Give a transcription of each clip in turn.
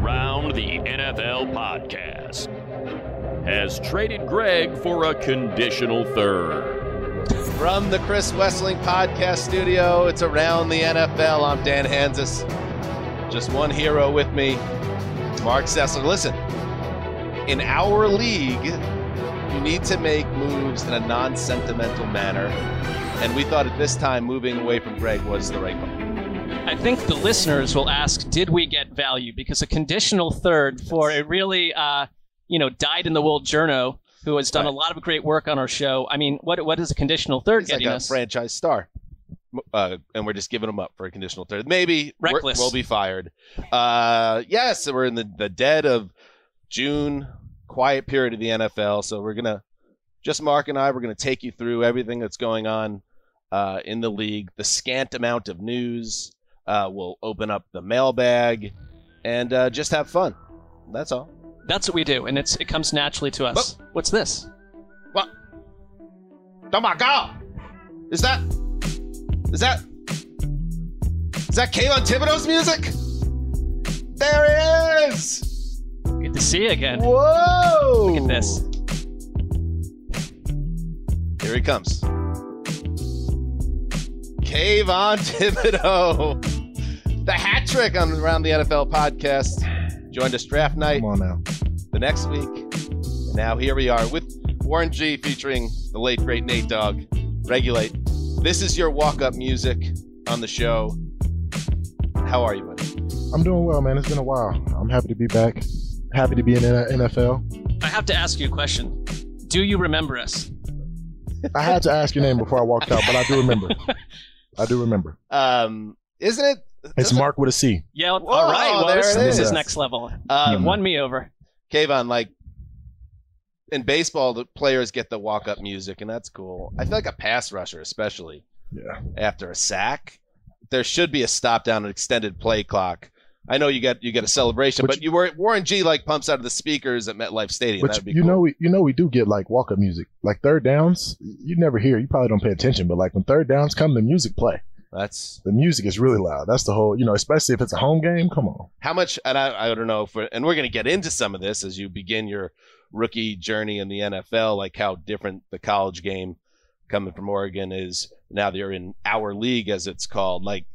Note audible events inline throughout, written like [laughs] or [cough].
Around the NFL podcast has traded Greg for a conditional third. From the Chris Wesseling podcast studio, it's Around the NFL. I'm Dan Hanzus. Just one hero with me, Mark Sessler. Listen, in our league, you need to make moves in a non sentimental manner. And we thought at this time moving away from Greg was the right one. I think the listeners will ask, did we get value? Because a conditional third for a really, uh, you know, dyed in the wool journo who has done a lot of great work on our show. I mean, what what is a conditional third He's like getting a us? franchise star. Uh, and we're just giving him up for a conditional third. Maybe Reckless. we'll be fired. Uh, yes, we're in the, the dead of June, quiet period of the NFL. So we're gonna just Mark and I. We're gonna take you through everything that's going on uh, in the league, the scant amount of news. Uh, we'll open up the mailbag and uh, just have fun. That's all. That's what we do, and it's it comes naturally to us. What's this? What? Oh my God! Is that? Is that? Is that Kayvon Thibodeaux's music? There it is! Good to see you again. Whoa! Look at this. Here he comes. Kayvon [laughs] Thibodeaux. The hat trick on Around the NFL podcast. Joined us draft night. Come on now. the next week. And now here we are with Warren G featuring the late great Nate Dogg. Regulate. This is your walk up music on the show. How are you, buddy? I'm doing well, man. It's been a while. I'm happy to be back. Happy to be in the NFL. I have to ask you a question. Do you remember us? I had to ask your name before I walked out, but I do remember. [laughs] I do remember. Um, isn't it? It's Mark with a C. Yeah. Whoa, all right. Well, there this, it this is is. next level. Um, You've won me over. Kayvon, like in baseball, the players get the walk up music, and that's cool. I feel like a pass rusher, especially Yeah. after a sack, there should be a stop down an extended play clock. I know you get you get a celebration, But but you were Warren G like pumps out of the speakers at MetLife Stadium. Be you cool. know, we, you know, we do get like walk up music, like third downs. You never hear. You probably don't pay attention, but like when third downs come, the music play. that's The music is really loud. That's the whole. You know, especially if it's a home game. Come on. how much and I, I don't know if we're, and we're going to get into some of this as you begin your rookie journey in the NFL like how different the college game coming from Oregon is now they're in our league as it's called like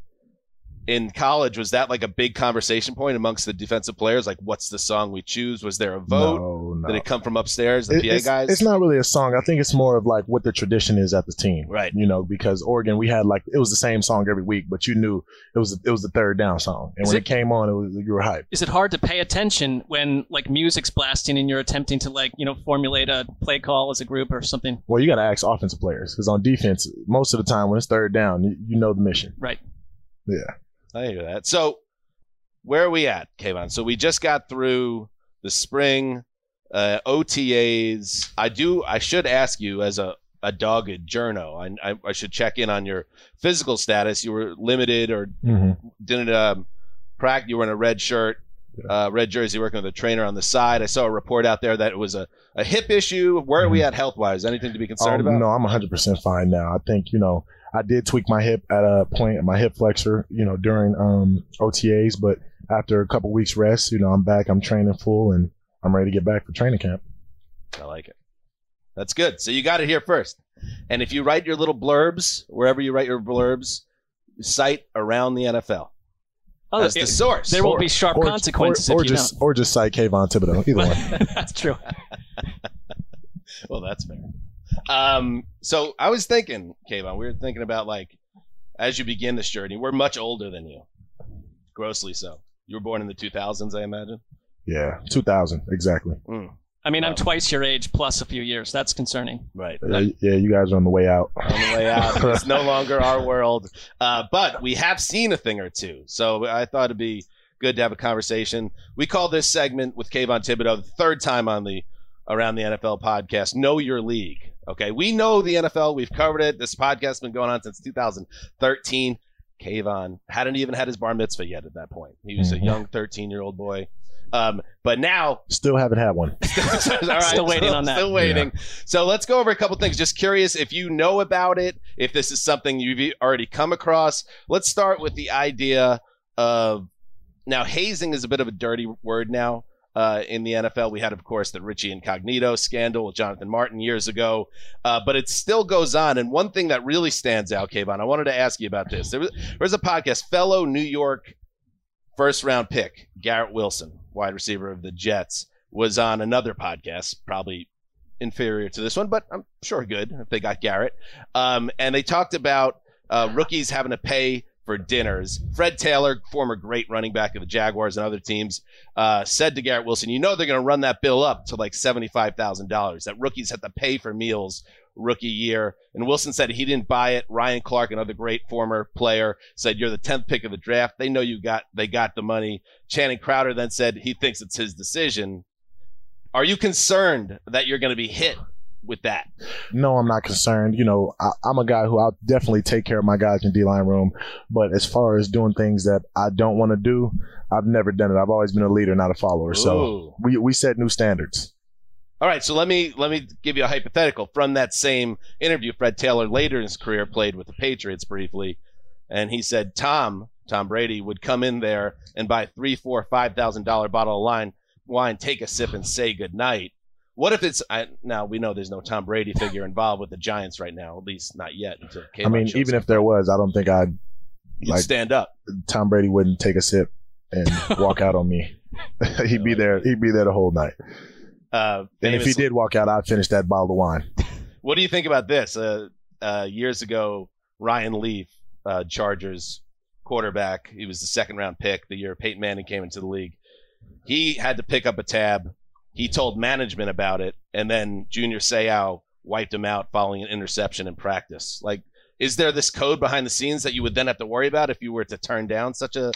in college was that like a big conversation point amongst the defensive players like what's the song we choose was there a vote No, no. did it come from upstairs the It- PA it's, guys it's not really a song. I think it's more of like what the tradition is at the team. Right. You know, because Oregon, we had like it was the same song every week, but you knew it was it was the third down song, and Is when it- it, came on, it was you were hyped. Is it hard to pay attention when like music's blasting and you're attempting to like you know formulate a play call as a group or something? Well, you got to ask offensive players because on defense, most of the time when it's third down, you, you know the mission. Right. Yeah. I hear that. So, where are we at, Kayvon? So we just got through the spring uh, OTAs. I do. I should ask you as a a dogged journo. I, I I should check in on your physical status. You were limited or hmm didn't um, Prac, you were in a red shirt, uh, red jersey, working with a trainer on the side. I saw a report out there that it was a, a hip issue. Where are we at health wise? Anything to be concerned Oh, about? No, I'm 100% fine now. I think, you know, I did tweak my hip at a point, in my hip flexor, you know, during um, OTAs, but after a couple weeks rest, you know, I'm back, I'm training full, and I'm ready to get back for training camp. I like it. That's good. So you got it here first. And if you write your little blurbs, wherever you write your blurbs, cite around the NFL. Oh, That's the source. there won't be sharp Or, consequences or, or if you just or just cite Kayvon Thibodeaux, either [laughs] one. That's true. [laughs] well, that's fair. Um, so I was thinking, Kayvon, we were thinking about like as you begin this journey, we're much older than you, grossly so. You were born in the 2000s, I imagine. Yeah, 2000 exactly. Mm, I mean, I'm twice your age plus a few years. That's concerning. right. Yeah, yeah, you guys are on the way out. on the way out. [laughs] It's no longer our world. Uh, but we have seen a thing or two. So I thought it'd be good to have a conversation. We call this segment with Kayvon Thibodeaux the third time on the Around the NFL podcast, Know Your League. Okay. We know the NFL. We've covered it. This podcast has been going on since 2013. Kayvon hadn't even had his bar mitzvah yet at that point. He was a Mhm. young 13 year old boy. Um, but now Still haven't had one. [laughs] all right, Still waiting on that. Still waiting. So let's go over a couple things. Just curious if you know about it, if this is something you've already come across. Let's start with the idea of now hazing is a bit of a dirty word now. Uh, in the NFL, we had, of course, the Richie Incognito scandal with Jonathan Martin years ago, uh, but it still goes on. And one thing that really stands out, Kayvon, I wanted to ask you about this. There was, there was a podcast, fellow New York first round pick, Garrett Wilson, wide receiver of the Jets, was on another podcast, probably inferior to this one, but I'm sure good if they got Garrett. Um, and they talked about uh, rookies having to pay for dinners. Fred Taylor, former great running back of the Jaguars and other teams, uh, said to Garrett Wilson, "You know they're going to run that bill up to like seventy-five thousand dollars. That rookies have to pay for meals." Rookie year, and Wilson said he didn't buy it. Ryan Clark, another great former player, said you're the tenth pick of the draft. They know you got they got the money. Channing Crowder then said he thinks it's his decision. Are you concerned that you're going to be hit with that? No, I'm not concerned. You know, I, I'm a guy who I'll definitely take care of my guys in D line room. But as far as doing things that I don't want to do, I've never done it. I've always been a leader, not a follower. So we we set new standards. All right, so let me let me give you a hypothetical from that same interview. Fred Taylor later in his career played with the Patriots briefly, and he said Tom Tom Brady would come in there and buy three, four, five thousand dollar bottle of wine, wine, take a sip, and say goodnight. What if it's I, now we know there's no Tom Brady figure involved with the Giants right now, at least not yet. Until I mean, even if there was, I don't think I'd like- stand up, Tom Brady wouldn't take a sip and [laughs] walk out on me. [laughs] he'd be there. He'd be there the whole night. uh, And if he did walk out, I'd finish that bottle of wine. What do you think about this? Uh, uh, years ago, Ryan Leaf, uh, Chargers quarterback, he was the second round pick the year Peyton Manning came into the league. He had to pick up a tab. He told management about it, and then Junior Seau wiped him out following an interception in practice. Like, is there this code behind the scenes that you would then have to worry about if you were to turn down such a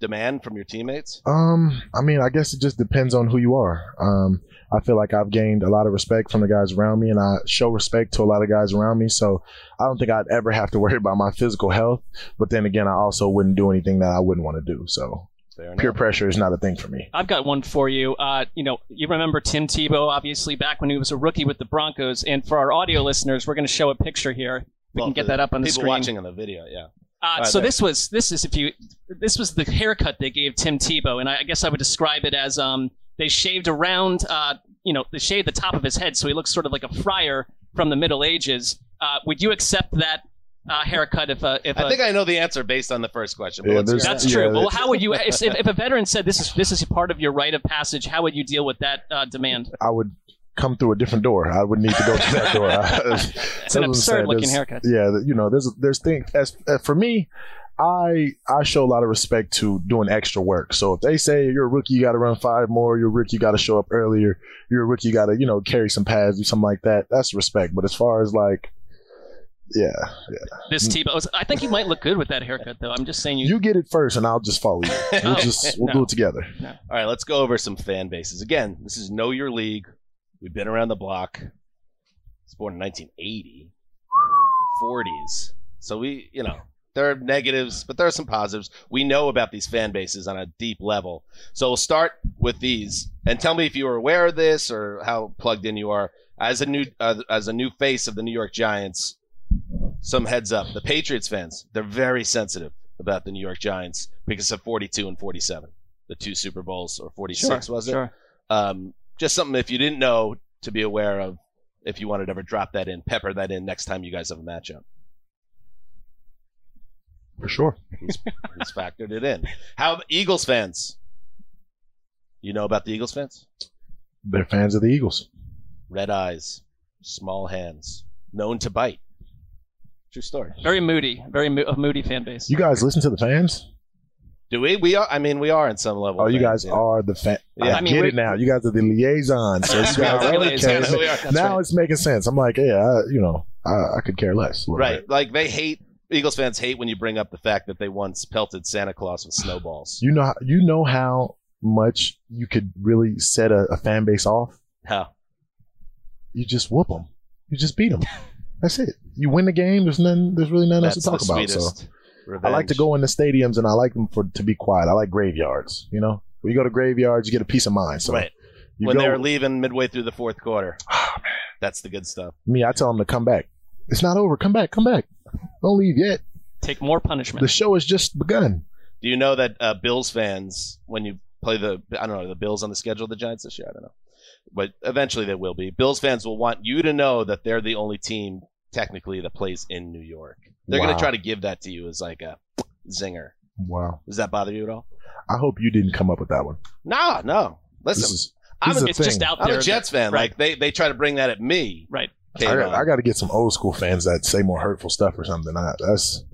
demand from your teammates? Um, I mean, I guess it just depends on who you are. Um, I feel like I've gained a lot of respect from the guys around me, and I show respect to a lot of guys around me. So I don't think I'd ever have to worry about my physical health. But then again, I also wouldn't do anything that I wouldn't want to do. So Fair peer pressure is not a thing for me. I've got one for you. Uh, you know, you remember Tim Tebow, obviously, back when he was a rookie with the Broncos. And for our audio listeners, we're going to show a picture here. We Well, can get that up on the people screen. watching on the video. Yeah. Uh, right, so there. this was this is if you this was the haircut they gave Tim Tebow, and I, I guess I would describe it as um they shaved around uh you know they shaved the top of his head so he looks sort of like a friar from the Middle Ages. Uh, would you accept that uh, haircut if a if I a, think I know the answer based on the first question. but Yeah, let's hear that's Yeah, true. Well, how would you [laughs] if, if a veteran said this is this is part of your rite of passage? How would you deal with that uh, demand? I would come through a different door. I would need to go through that door. [laughs] It's an absurd looking haircut. Yeah, you know, there's there's things as uh, for me. I I show a lot of respect to doing extra work. So if they say you're a rookie, you got to run five more. You're a rookie, you got to show up earlier. You're a rookie, you got to you know carry some pads, do something like that. That's respect. But as far as like, yeah, This Tebow, I think you might look good with that haircut, though. I'm just saying you. you get it first, and I'll just follow you. [laughs] We'll just we'll do it together. All right, let's go over some fan bases. Again, this is Know Your League. We've been around the block. It's born in 1980, 40s. So we, you know, there are negatives, but there are some positives. We know about these fan bases on a deep level. So we'll start with these, and tell me if you were aware of this or how plugged in you are as a new uh, as a new face of the New York Giants. Some heads up: the Patriots fans they're very sensitive about the New York Giants because of 42 and 47, the two Super Bowls, or 46 was it? Sure. Um, just something if you didn't know to be aware of. If you wanted to ever drop that in, pepper that in next time you guys have a matchup. For sure. He's, he's factored it in. How about Eagles fans? You know about the Eagles fans? They're fans of the Eagles. Red eyes, small hands, known to bite. True story. Very moody. Very mo- a moody fan base. You guys listen to the fans? Do we? We are. I mean, we are in some level. Oh, you fans, guys know. are the fan. Yeah. I, I mean, get it now. You guys are the liaisons. So you [laughs] guys are liaisons. okay. We are. That's Now right. it's making sense. I'm like, yeah, I, you know, I, I could care less. Right. bit. Like they hate. Eagles fans hate when you bring up the fact that they once pelted Santa Claus with snowballs. You know, how- you know how much you could really set a, a fan base off. How? You just whoop them. You just beat them. [laughs] That's it. You win the game. There's nothing. There's really nothing That's else to talk about. So sweetest. I like to go in the stadiums and I like them for to be quiet. I like graveyards. You know, when you go to graveyards, you get a peace of mind. So right you when go, they're leaving midway through the fourth quarter. [sighs] Oh, That's the good stuff. me, I tell them to come back. It's not over. Come back. Come back. Don't leave yet. Take more punishment. The show has just begun. Do you know that uh, Bills fans, when you play the, I don't know, the Bills on the schedule of the Giants this year? I don't know. But eventually they will be. Bills fans will want you to know that they're the only team technically that plays in New York. They're going to try to give that to you as like a zinger. Wow. Does that bother you at all? I hope you didn't come up with that one. No, no. Listen, This is. I'm, this a, is it's just thing. out I'm there. a Jets fan. Right. Like they, they try to bring that at me. Right. I got, I got to get some old school fans that say more hurtful stuff or something. I, that's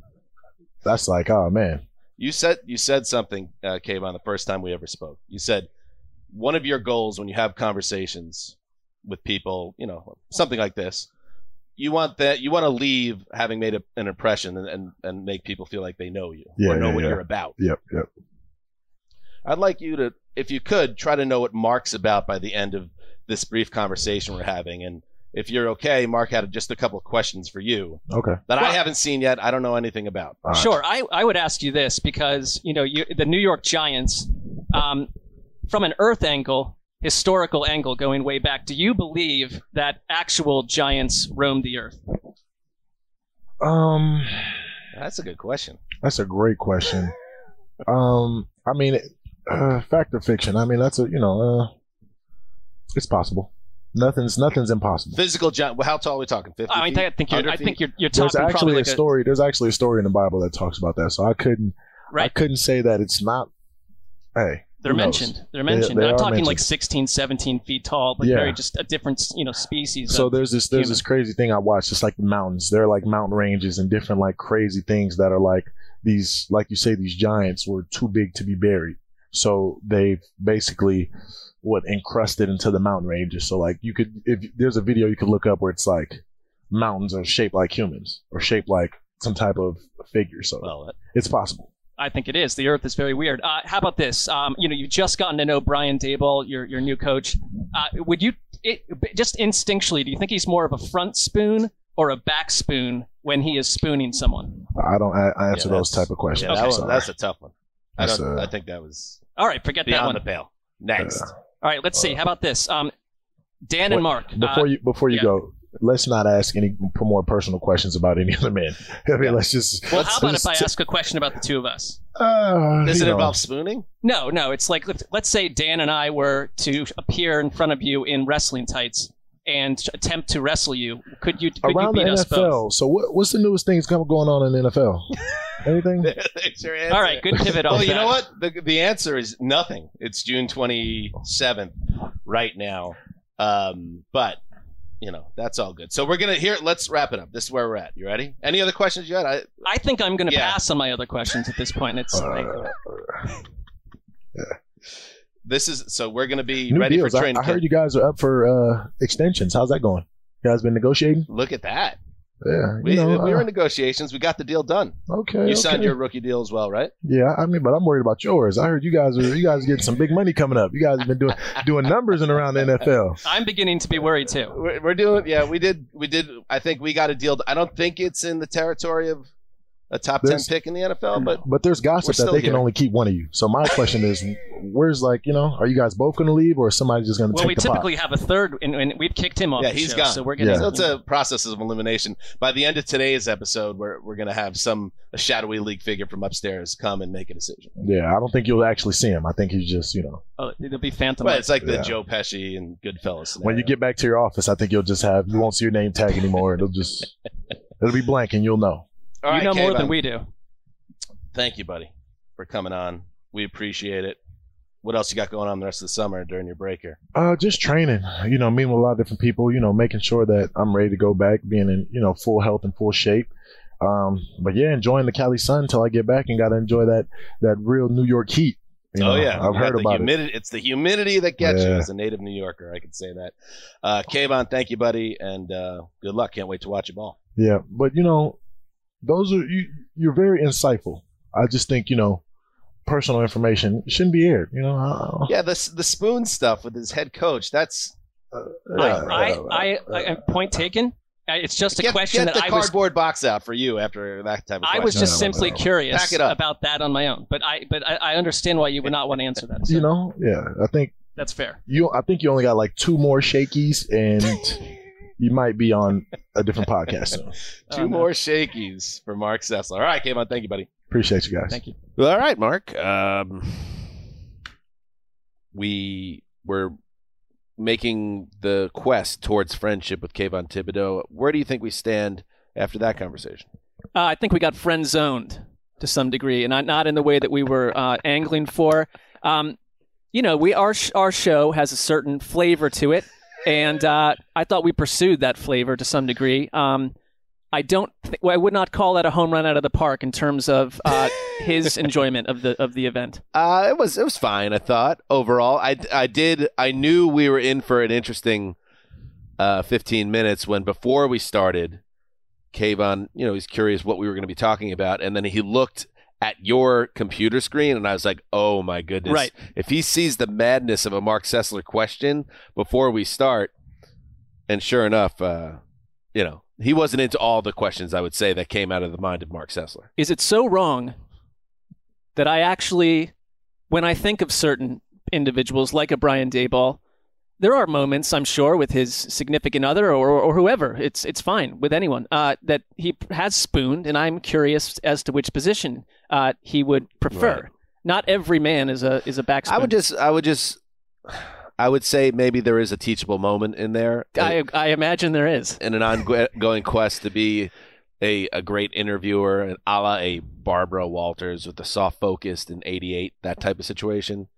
that's like, oh man, You said you said something, uh, Kayvon, the first time we ever spoke. You said one of your goals when you have conversations with people, you know, something like this, you want that you want to leave having made a, an impression and, and and make people feel like they know you Yeah, or know yeah, what yeah. you're about. yep, yep. I'd like you to, if you could, try to know what Mark's about by the end of this brief conversation we're having. And if you're okay, Mark had just a couple of questions for you Okay. that I haven't seen yet. I don't know anything about. All right. Sure. I, I would ask you this because, you know, you, the New York Giants, um, from an Earth angle, historical angle going way back, do you believe that actual giants roamed the Earth? Um, That's a good question. that's a great question. um, I mean, uh, fact or fiction? I mean, that's a you know, uh, it's possible. Nothing's nothing's impossible. Physical giant. Well, How tall are we talking? Fifty. I mean, feet? I think you're, I think you're, you're There's talking actually probably a like a, story. There's actually a story in the Bible that talks about that. So I couldn't, Right. I couldn't say that it's not. Hey, They're who knows? mentioned. They're mentioned. they I'm are talking like 16, 17 feet tall, but Yeah. very just a different, you know, species. So there's this there's human. this crazy thing I watched. It's like the mountains. They're like mountain ranges and different like crazy things that are like these, like you say, these giants were too big to be buried. So they've basically what encrusted into the mountain ranges. So like you could, if there's a video you could look up where it's like mountains are shaped like humans or shaped like some type of figure. So Well, it's possible. I think it is. The Earth is very weird. Uh, how about this? Um, you know, you've just gotten to know Brian Daboll, your your new coach. Uh, would you it, just instinctually? Do you think he's more of a front spoon or a back spoon when he is spooning someone? I don't I, I answer Yeah, those type of questions. yeah, that I'm one, that's a tough one. I That's, don't. uh, I think that was All right, forget that one. the pale. Next. Uh, All right, let's see. How about this? Um, Dan and Mark. before uh, you before you yeah. go, let's not ask any more personal questions about any other men. [laughs] I mean, let's just. well, let's how about if I t- ask a question about the two of us? Uh, Does it know, involve spooning? No, no. It's like let's, let's say Dan and I were to appear in front of you in wrestling tights and attempt to wrestle you. Could you could around you the beat us both? NFL? So what, what's the newest things come going on in the NFL? [laughs] Anything? There's your answer. All right, good pivot off Well, you that. know what? The, the answer is nothing. It's June 27th right now. Um, but, you know, that's all good. So we're going to here. Let's wrap it up. This is where we're at. You ready? Any other questions you had? I, I think I'm going to Yeah. pass on my other questions at this point. It's like, Uh, this is so we're going to be new ready deals. for I, training. I heard you guys are up for uh, extensions. How's that going? You guys been negotiating? Look at that. Yeah, We, you know, we were uh, in negotiations. We got the deal done. okay. You signed your rookie deal as well, right? Yeah, I mean, but I'm worried about yours. I heard you guys are you guys are getting some big money coming up. You guys have been doing [laughs] doing numbers in around the NFL. I'm beginning to be worried too. We're, we're doing. Yeah, we did. We did. I think we got a deal. I don't think it's in the territory of a top ten pick in the NFL, but But there's gossip that still they can only keep one of you. So my question is, where's like you know, are you guys both going to leave, or is somebody just going to Well, take we the biggest thing? Well we typically pot? have a third, and, and we've kicked him off. yeah, the he's show, gone. So we're gonna. Yeah. So it's a process of elimination. By the end of today's episode, we're we're gonna have some a shadowy league figure from upstairs come and make a decision. Yeah, I don't think you'll actually see him. I think he's just you know, oh, it'll be Phantom. But it's like the Yeah. Joe Pesci and Goodfellas. when you get back to your office, I think you'll just have you won't see your name tag anymore. It'll just it'll be blank, and you'll know. All you right, know more than we do. Thank you, buddy, for coming on. We appreciate it. What else you got going on the rest of the summer during your break here? Uh, just training. You know, meeting with a lot of different people. You know, making sure that I'm ready to go back, being in you know full health and full shape. Um, but yeah, enjoying the Cali sun until I get back and got to enjoy that that real New York heat. You know, oh yeah, I've You heard got the about it. It's the humidity that gets you. As a native New Yorker, I can say that. Uh, Kayvon, thank you, buddy, and uh, good luck. Can't wait to watch you ball. Yeah, but you know, those are you. You're very insightful. I just think you know, personal information shouldn't be aired. You know, Yeah, the the spoon stuff with his head coach. That's I, uh, I, I, I, point taken. Uh, It's just a get, question get that the I was. cardboard box out for you after that type of I was just No, no, simply no. curious Pack it up. about that on my own, but I, but I, I understand why you would not want to answer that. So you know, yeah. I think that's fair. you. I think you only got like two more shakies, and [laughs] you might be on a different podcast soon. [laughs] Two Oh, no. more shakies for Mark Sessler. All right, Kayvon, thank you, buddy. Appreciate you guys. Thank you. Well, all right, Mark. Um, we were making the quest towards friendship with Kayvon Thibodeaux. Where do you think we stand after that conversation? Uh, I think we got friend zoned to some degree, and not not in the way that we were uh, angling for. Um, you know, we our sh- our show has a certain flavor to it, and uh, I thought we pursued that flavor to some degree. Um, I don't. Th- well, I would not call that a home run out of the park in terms of uh, his [laughs] enjoyment of the of the event. Uh, it was it was fine. I thought overall, I I did I knew we were in for an interesting uh, 15 minutes when before we started, Kayvon, you know, he's curious what we were going to be talking about, and then he looked at your computer screen, and I was like, oh my goodness, Right. If he sees the madness of a Mark Sessler question before we start, and sure enough, uh, you know, he wasn't into all the questions I would say that came out of the mind of Mark Sessler. Is it so wrong that I actually, when I think of certain individuals like a Brian Daboll, there are moments, I'm sure, with his significant other or, or whoever. It's it's fine with anyone uh, that he has spooned, and I'm curious as to which position uh, he would prefer. Right. Not every man is a is a back I would just, I would just, I would say maybe there is a teachable moment in there, I, I imagine there is. in an ongoing quest to be a, a great interviewer, and a la a Barbara Walters with the soft focused in '88, that type of situation.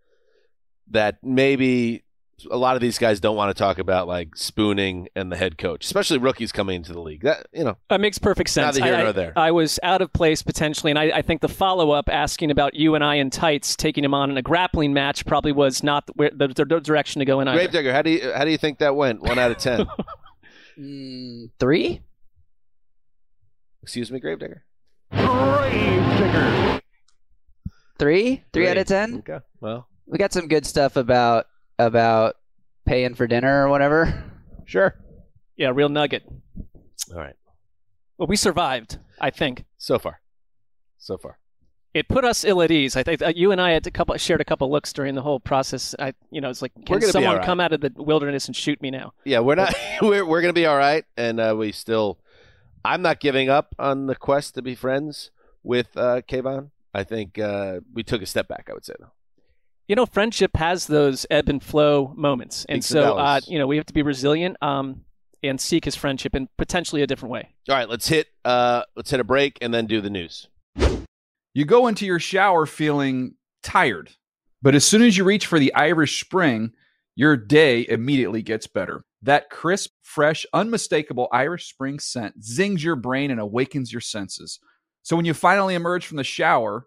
That maybe a lot of these guys don't want to talk about like spooning and the head coach, especially rookies coming into the league. That you know, that makes perfect sense. Neither here I, nor there. I was out of place potentially, and I, I think the follow up asking about you and I in tights, taking him on in a grappling match, probably was not the, where- the, the direction to go in either. Gravedigger, how do you how do you think that went? One out of ten. [laughs] Mm, three? Excuse me, Gravedigger. Three? Three out of ten? Okay. Well, We got some good stuff about about paying for dinner or whatever. sure. Yeah, real nugget. All right. Well, we survived, I think. So far, so far. It put us ill at ease. I think uh, you and I had a couple shared a couple looks during the whole process. I, you know, it's like, can someone all right. come out of the wilderness and shoot me now? Yeah, we're not. [laughs] we're we're gonna be all right, and uh, we still. I'm not giving up on the quest to be friends with uh, Kayvon. I think uh, we took a step back. I would say though. You know, friendship has those ebb and flow moments, and Peaks so uh, you know we have to be resilient um, and seek his friendship in potentially a different way. All right, let's hit. Uh, let's hit a break and then do the news. You go into your shower feeling tired, but as soon as you reach for the Irish Spring, your day immediately gets better. That crisp, fresh, unmistakable Irish Spring scent zings your brain and awakens your senses. So when you finally emerge from the shower,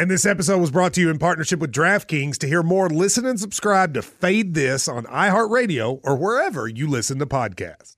And this episode was brought to you in partnership with DraftKings. To hear more, listen and subscribe to Fade This on iHeartRadio or wherever you listen to podcasts.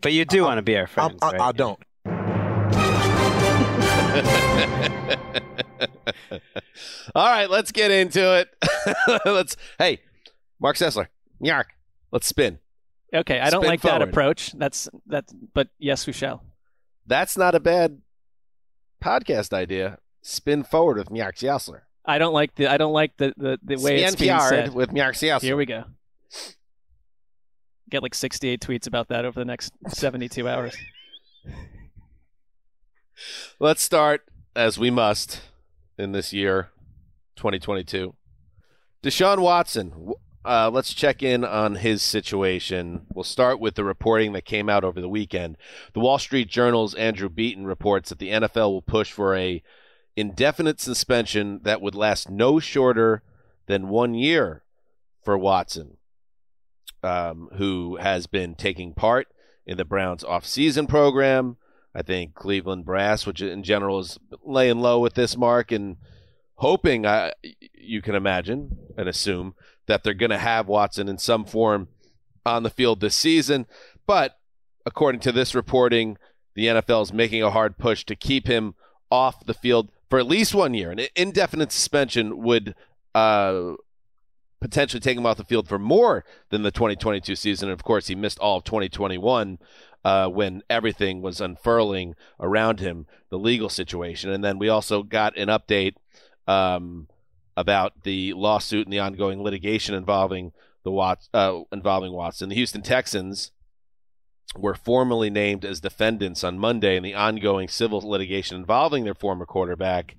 But you do want to be our friends, I, right? I don't. [laughs] All right, let's get into it. [laughs] let's. Hey, Mark Sessler, Yark, let's spin. Okay, I don't Spin like that approach. That's that, but yes, we shall. That's not a bad podcast idea. Spin forward with Mjark Sessler. I don't like the I don't like the the, the way it's Spin being said. with Mjark Sessler. Here we go. Get like 68 tweets about that over the next 72 hours. [laughs] Let's start as we must in this year, 2022. Deshaun Watson. Uh, let's check in on his situation. We'll start with the reporting that came out over the weekend. The Wall Street Journal's Andrew Beaton reports that the NFL will push for a indefinite suspension that would last no shorter than one year for Watson, um, who has been taking part in the Browns off-season program. I think Cleveland brass, which in general is laying low with this mark and hoping, you can imagine and assume that they're going to have Watson in some form on the field this season. But according to this reporting, the NFL is making a hard push to keep him off the field for at least one year. An indefinite suspension would uh, potentially take him off the field for more than the 2022 season. And of course, he missed all of 2021 uh, when everything was unfurling around him, the legal situation. And then we also got an update um, about the lawsuit and the ongoing litigation involving the Wat- uh, involving Watson. The Houston Texans were formally named as defendants on Monday in the ongoing civil litigation involving their former quarterback.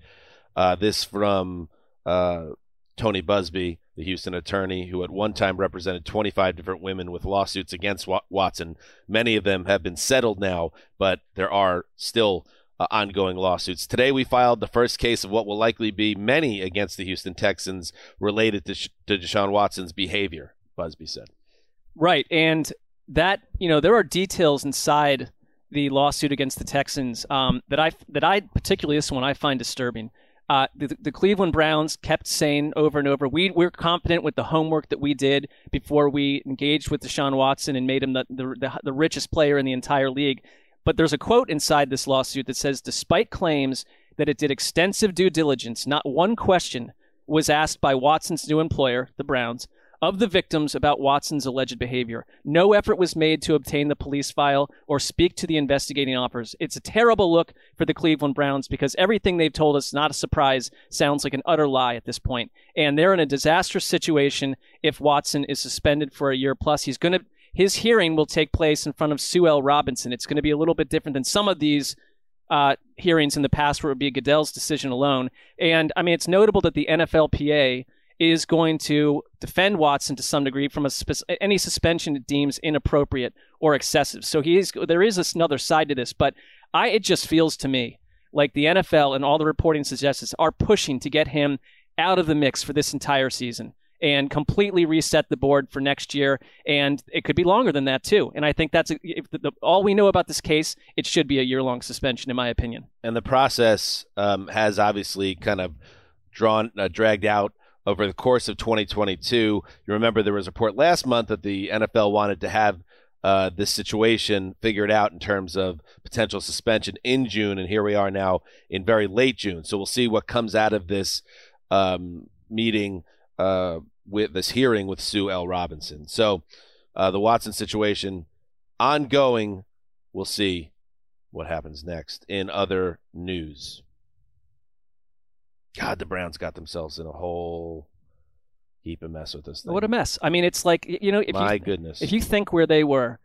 Uh, this from uh, Tony Buzbee, the Houston attorney who at one time represented 25 different women with lawsuits against Watson. Many of them have been settled now, but there are still uh, ongoing lawsuits. Today, we filed the first case of what will likely be many against the Houston Texans related to, to Deshaun Watson's behavior, Buzbee said. Right, and that you know there are details inside the lawsuit against the Texans um, that I that I particularly this one I find disturbing. Uh, the, the Cleveland Browns kept saying over and over, we we're confident with the homework that we did before we engaged with Deshaun Watson and made him the, the the the richest player in the entire league. But there's a quote inside this lawsuit that says, despite claims that it did extensive due diligence, not one question was asked by Watson's new employer, the Browns, of the victims about Watson's alleged behavior. No effort was made to obtain the police file or speak to the investigating officers. It's a terrible look for the Cleveland Browns because everything they've told us, not a surprise, sounds like an utter lie at this point. And they're in a disastrous situation if Watson is suspended for a year plus. He's going to his hearing will take place in front of Sue L. Robinson. It's going to be a little bit different than some of these uh, hearings in the past where it would be Goodell's decision alone. And I mean, it's notable that the NFLPA is going to defend Watson to some degree from spe- any suspension it deems inappropriate or excessive. So he is there is another side to this, but I it just feels to me like the NFL and all the reporting suggests are pushing to get him out of the mix for this entire season. and completely reset the board for next year. And it could be longer than that too. And I think that's if the, the, all we know about this case. It should be a year long suspension, in my opinion. And the process um, has obviously kind of drawn, uh, dragged out over the course of 2022. You remember there was a report last month that the NFL wanted to have uh, this situation figured out in terms of potential suspension in June, and here we are now in very late June. So we'll see what comes out of this um, meeting uh, with this hearing with Sue L. Robinson. So uh, the Watson situation ongoing. We'll see what happens next. In other news, God, the Browns got themselves in a whole heap of mess with this thing. What a mess! I mean, it's like you know, if My you, goodness. if you think where they were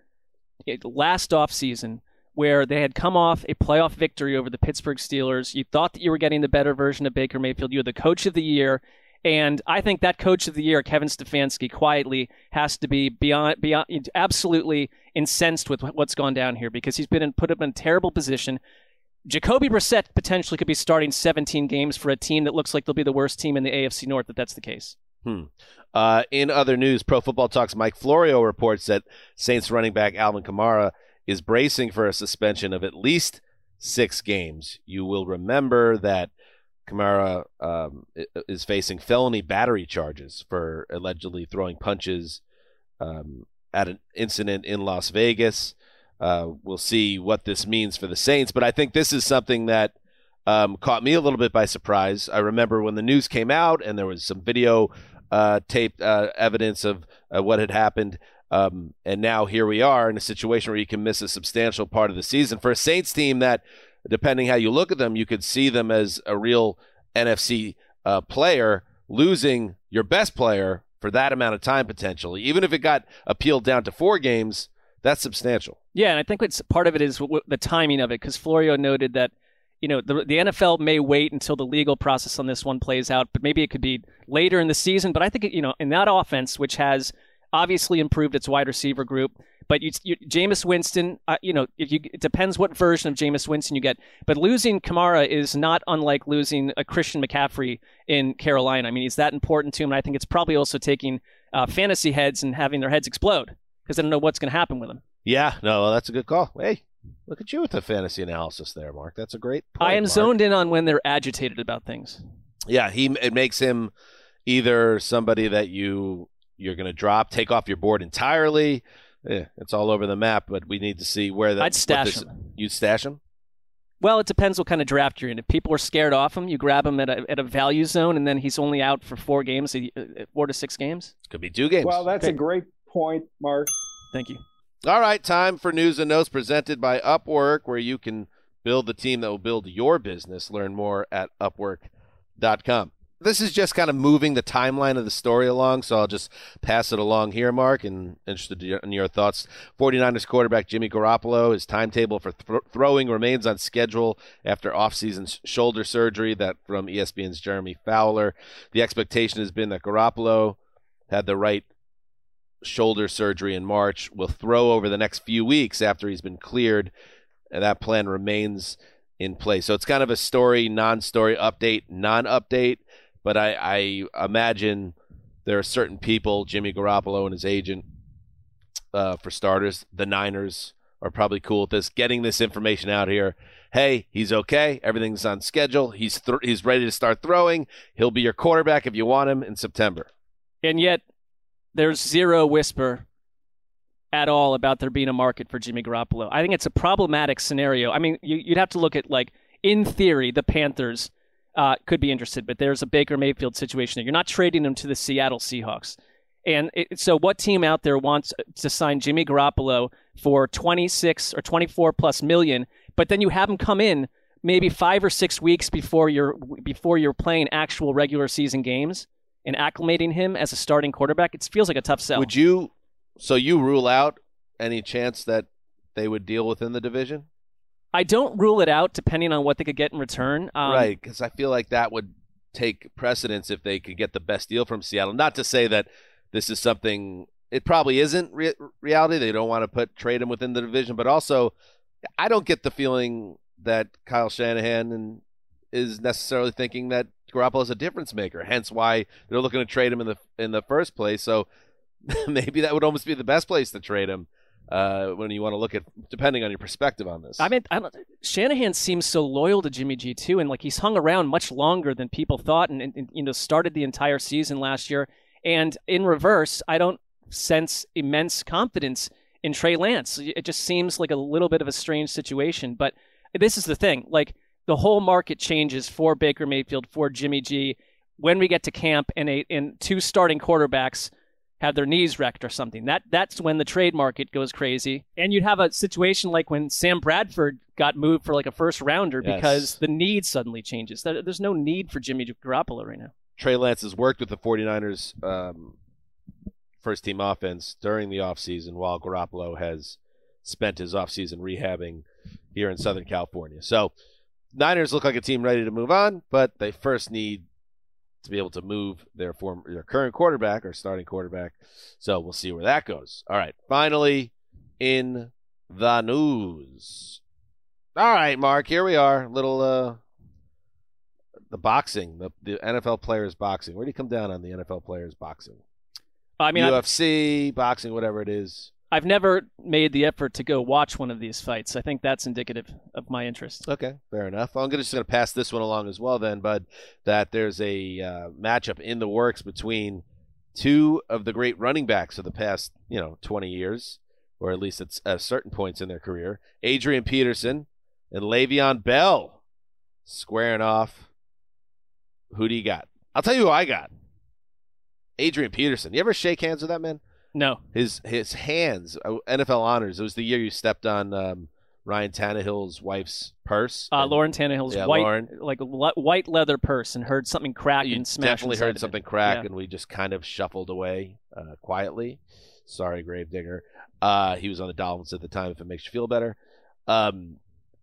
last off season, where they had come off a playoff victory over the Pittsburgh Steelers, you thought that you were getting the better version of Baker Mayfield. You were the coach of the year. And I think that coach of the year, Kevin Stefanski, quietly has to be beyond, beyond, absolutely incensed with what's gone down here because he's been in, put up in a terrible position. Jacoby Brissett potentially could be starting 17 games for a team that looks like they'll be the worst team in the AFC North if that's the case. Hmm. Uh, in other news, Pro Football Talks Mike Florio reports that Saints running back Alvin Kamara is bracing for a suspension of at least six games. You will remember that Kamara um, is facing felony battery charges for allegedly throwing punches um, at an incident in Las Vegas. Uh, we'll see what this means for the Saints, but I think this is something that um, caught me a little bit by surprise. I remember when the news came out and there was some video uh, taped uh, evidence of uh, what had happened. Um, and now here we are in a situation where you can miss a substantial part of the season for a Saints team that, depending how you look at them, you could see them as a real NFC uh, player losing your best player for that amount of time potentially. Even if it got appealed down to four games, that's substantial. Yeah, and I think it's part of it is w- the timing of it because Florio noted that you know the the NFL may wait until the legal process on this one plays out, but maybe it could be later in the season. But I think you know in that offense, which has obviously improved its wide receiver group, but you, you Jameis Winston, uh, you know, if you it depends what version of Jameis Winston you get. But losing Kamara is not unlike losing a Christian McCaffrey in Carolina. I mean, he's that important to him, and I think it's probably also taking uh, fantasy heads and having their heads explode because they don't know what's going to happen with him. Yeah, no, that's a good call. Hey, look at you with the fantasy analysis there, Mark. That's a great. Point, I am Mark. zoned in on when they're agitated about things. Yeah, he it makes him either somebody that you you're going to drop, take off your board entirely. Yeah, it's all over the map, but we need to see where that. I'd stash this- him. You'd stash him. Well, it depends what kind of draft you're in. If people are scared off him, you grab him at a, at a value zone, and then he's only out for four games, uh, four to six games. Could be two games. Well, that's Okay. a great point, Mark. Thank you. All right, time for news and notes presented by Upwork, where you can build the team that will build your business. Learn more at upwork.com. This is just kind of moving the timeline of the story along, so I'll just pass it along here, Mark, and interested in your thoughts. 49ers quarterback Jimmy Garoppolo, his timetable for th- throwing remains on schedule after offseason shoulder surgery that from ESPN's Jeremy Fowler. The expectation has been that Garoppolo had the right shoulder surgery in March, will throw over the next few weeks after he's been cleared, and that plan remains in place. So it's kind of a story, non-story update, non-update. But I, I imagine there are certain people, Jimmy Garoppolo and his agent, uh, for starters, the Niners are probably cool with this, getting this information out here. Hey, he's okay. Everything's on schedule. He's th- he's ready to start throwing. He'll be your quarterback if you want him in September. And yet, there's zero whisper at all about there being a market for Jimmy Garoppolo. I think it's a problematic scenario. I mean, you, you'd have to look at like in theory, the Panthers uh, could be interested, but there's a Baker Mayfield situation. there. You're not trading him to the Seattle Seahawks. And it, so, what team out there wants to sign Jimmy Garoppolo for 26 or 24 plus million, but then you have him come in maybe five or six weeks before you're before you're playing actual regular season games and acclimating him as a starting quarterback? It feels like a tough sell. Would you? So you rule out any chance that they would deal within the division? I don't rule it out, depending on what they could get in return. Um, right, because I feel like that would take precedence if they could get the best deal from Seattle. Not to say that this is something it probably isn't re- reality. They don't want to put trade him within the division, but also I don't get the feeling that Kyle Shanahan is necessarily thinking that Garoppolo's a difference maker. Hence why they're looking to trade him in the in the first place. So [laughs] maybe that would almost be the best place to trade him uh, when you want to look at, depending on your perspective on this. I mean, I Shanahan seems so loyal to Jimmy G too, and like he's hung around much longer than people thought, and, and, and you know started the entire season last year. And in reverse, I don't sense immense confidence in Trey Lance. It just seems like a little bit of a strange situation. But this is the thing: like the whole market changes for Baker Mayfield, for Jimmy G, when we get to camp, and a and two starting quarterbacks have their knees wrecked or something. That that's when the trade market goes crazy. And you'd have a situation like when Sam Bradford got moved for like a first rounder Yes. because the need suddenly changes. There- There's no need for Jimmy Garoppolo right now. Trey Lance has worked with the 49ers um, first team offense during the offseason while Garoppolo has spent his offseason rehabbing here in Southern California. So, Niners look like a team ready to move on, but they first need to be able to move their form their current quarterback or starting quarterback. So, we'll see where that goes. All right, finally in the news. All right, Mark, here we are. Little uh the boxing, the, the NFL players boxing. Where do you come down on the NFL players boxing? I mean, UFC, boxing, whatever it is. I've never made the effort to go watch one of these fights. I think that's indicative of my interest. Okay, fair enough. I'm gonna just going to pass this one along as well, then, bud. That there's a uh, matchup in the works between two of the great running backs of the past, you know, 20 years, or at least at, at certain points in their career. Adrian Peterson and Le'Veon Bell squaring off. Who do you got? I'll tell you who I got. Adrian Peterson. You ever shake hands with that man? No. His his hands, uh, NFL honors. It was the year you stepped on um, Ryan Tannehill's wife's purse. Uh, And Lauren Tannehill's Yeah, white, Lauren. like le- white leather purse, and heard something crack you and smash. definitely heard something crack, Yeah. and we just kind of shuffled away uh, quietly. Sorry, Gravedigger. Uh, he was on the Dolphins at the time. If it makes you feel better, um,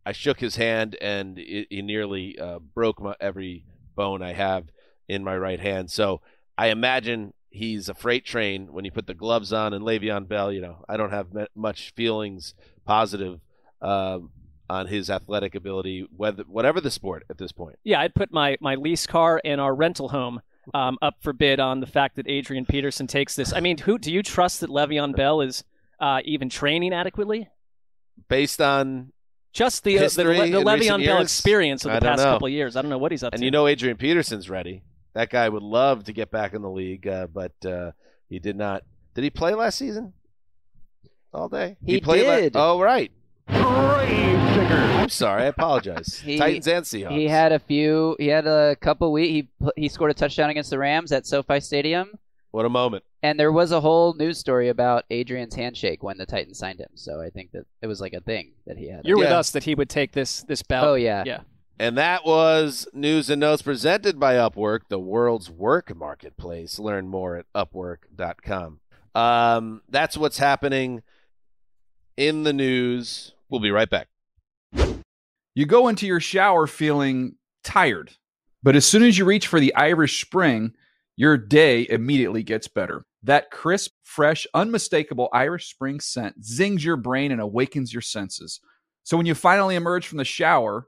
I shook his hand, and it, he nearly uh, broke my every bone I have in my right hand. So I imagine he's a freight train when you put the gloves on. And Le'Veon Bell, you know, I don't have much feelings positive um, on his athletic ability, whether whatever the sport at this point. Yeah, I'd put my, my lease car and our rental home um, up for bid on the fact that Adrian Peterson takes this. I mean, who do you trust that Le'Veon Bell is uh, even training adequately? Based on Just the uh, the, the, Le'Veon Bell experience of the past know. couple of years. I don't know what he's up And to. And you know Adrian Peterson's ready. That guy would love to get back in the league, uh, but uh, he did not. Did he play last season? All day. He played la- oh right. I'm sorry. I apologize. [laughs] He- Titans and Seahawks. He had a few. He had a couple weeks. He he scored a touchdown against the Rams at SoFi Stadium, what a moment. and there was a whole news story about Adrian's handshake when the Titans signed him. So I think that it was like a thing that he had. You're with us that he would take this this bout. Oh yeah. yeah. And that was news and notes presented by Upwork, the world's work marketplace. Learn more at upwork.com. Um, that's what's happening in the news. We'll be right back. You go into your shower feeling tired, but as soon as you reach for the Irish Spring, your day immediately gets better. That crisp, fresh, unmistakable Irish Spring scent zings your brain and awakens your senses. So when you finally emerge from the shower,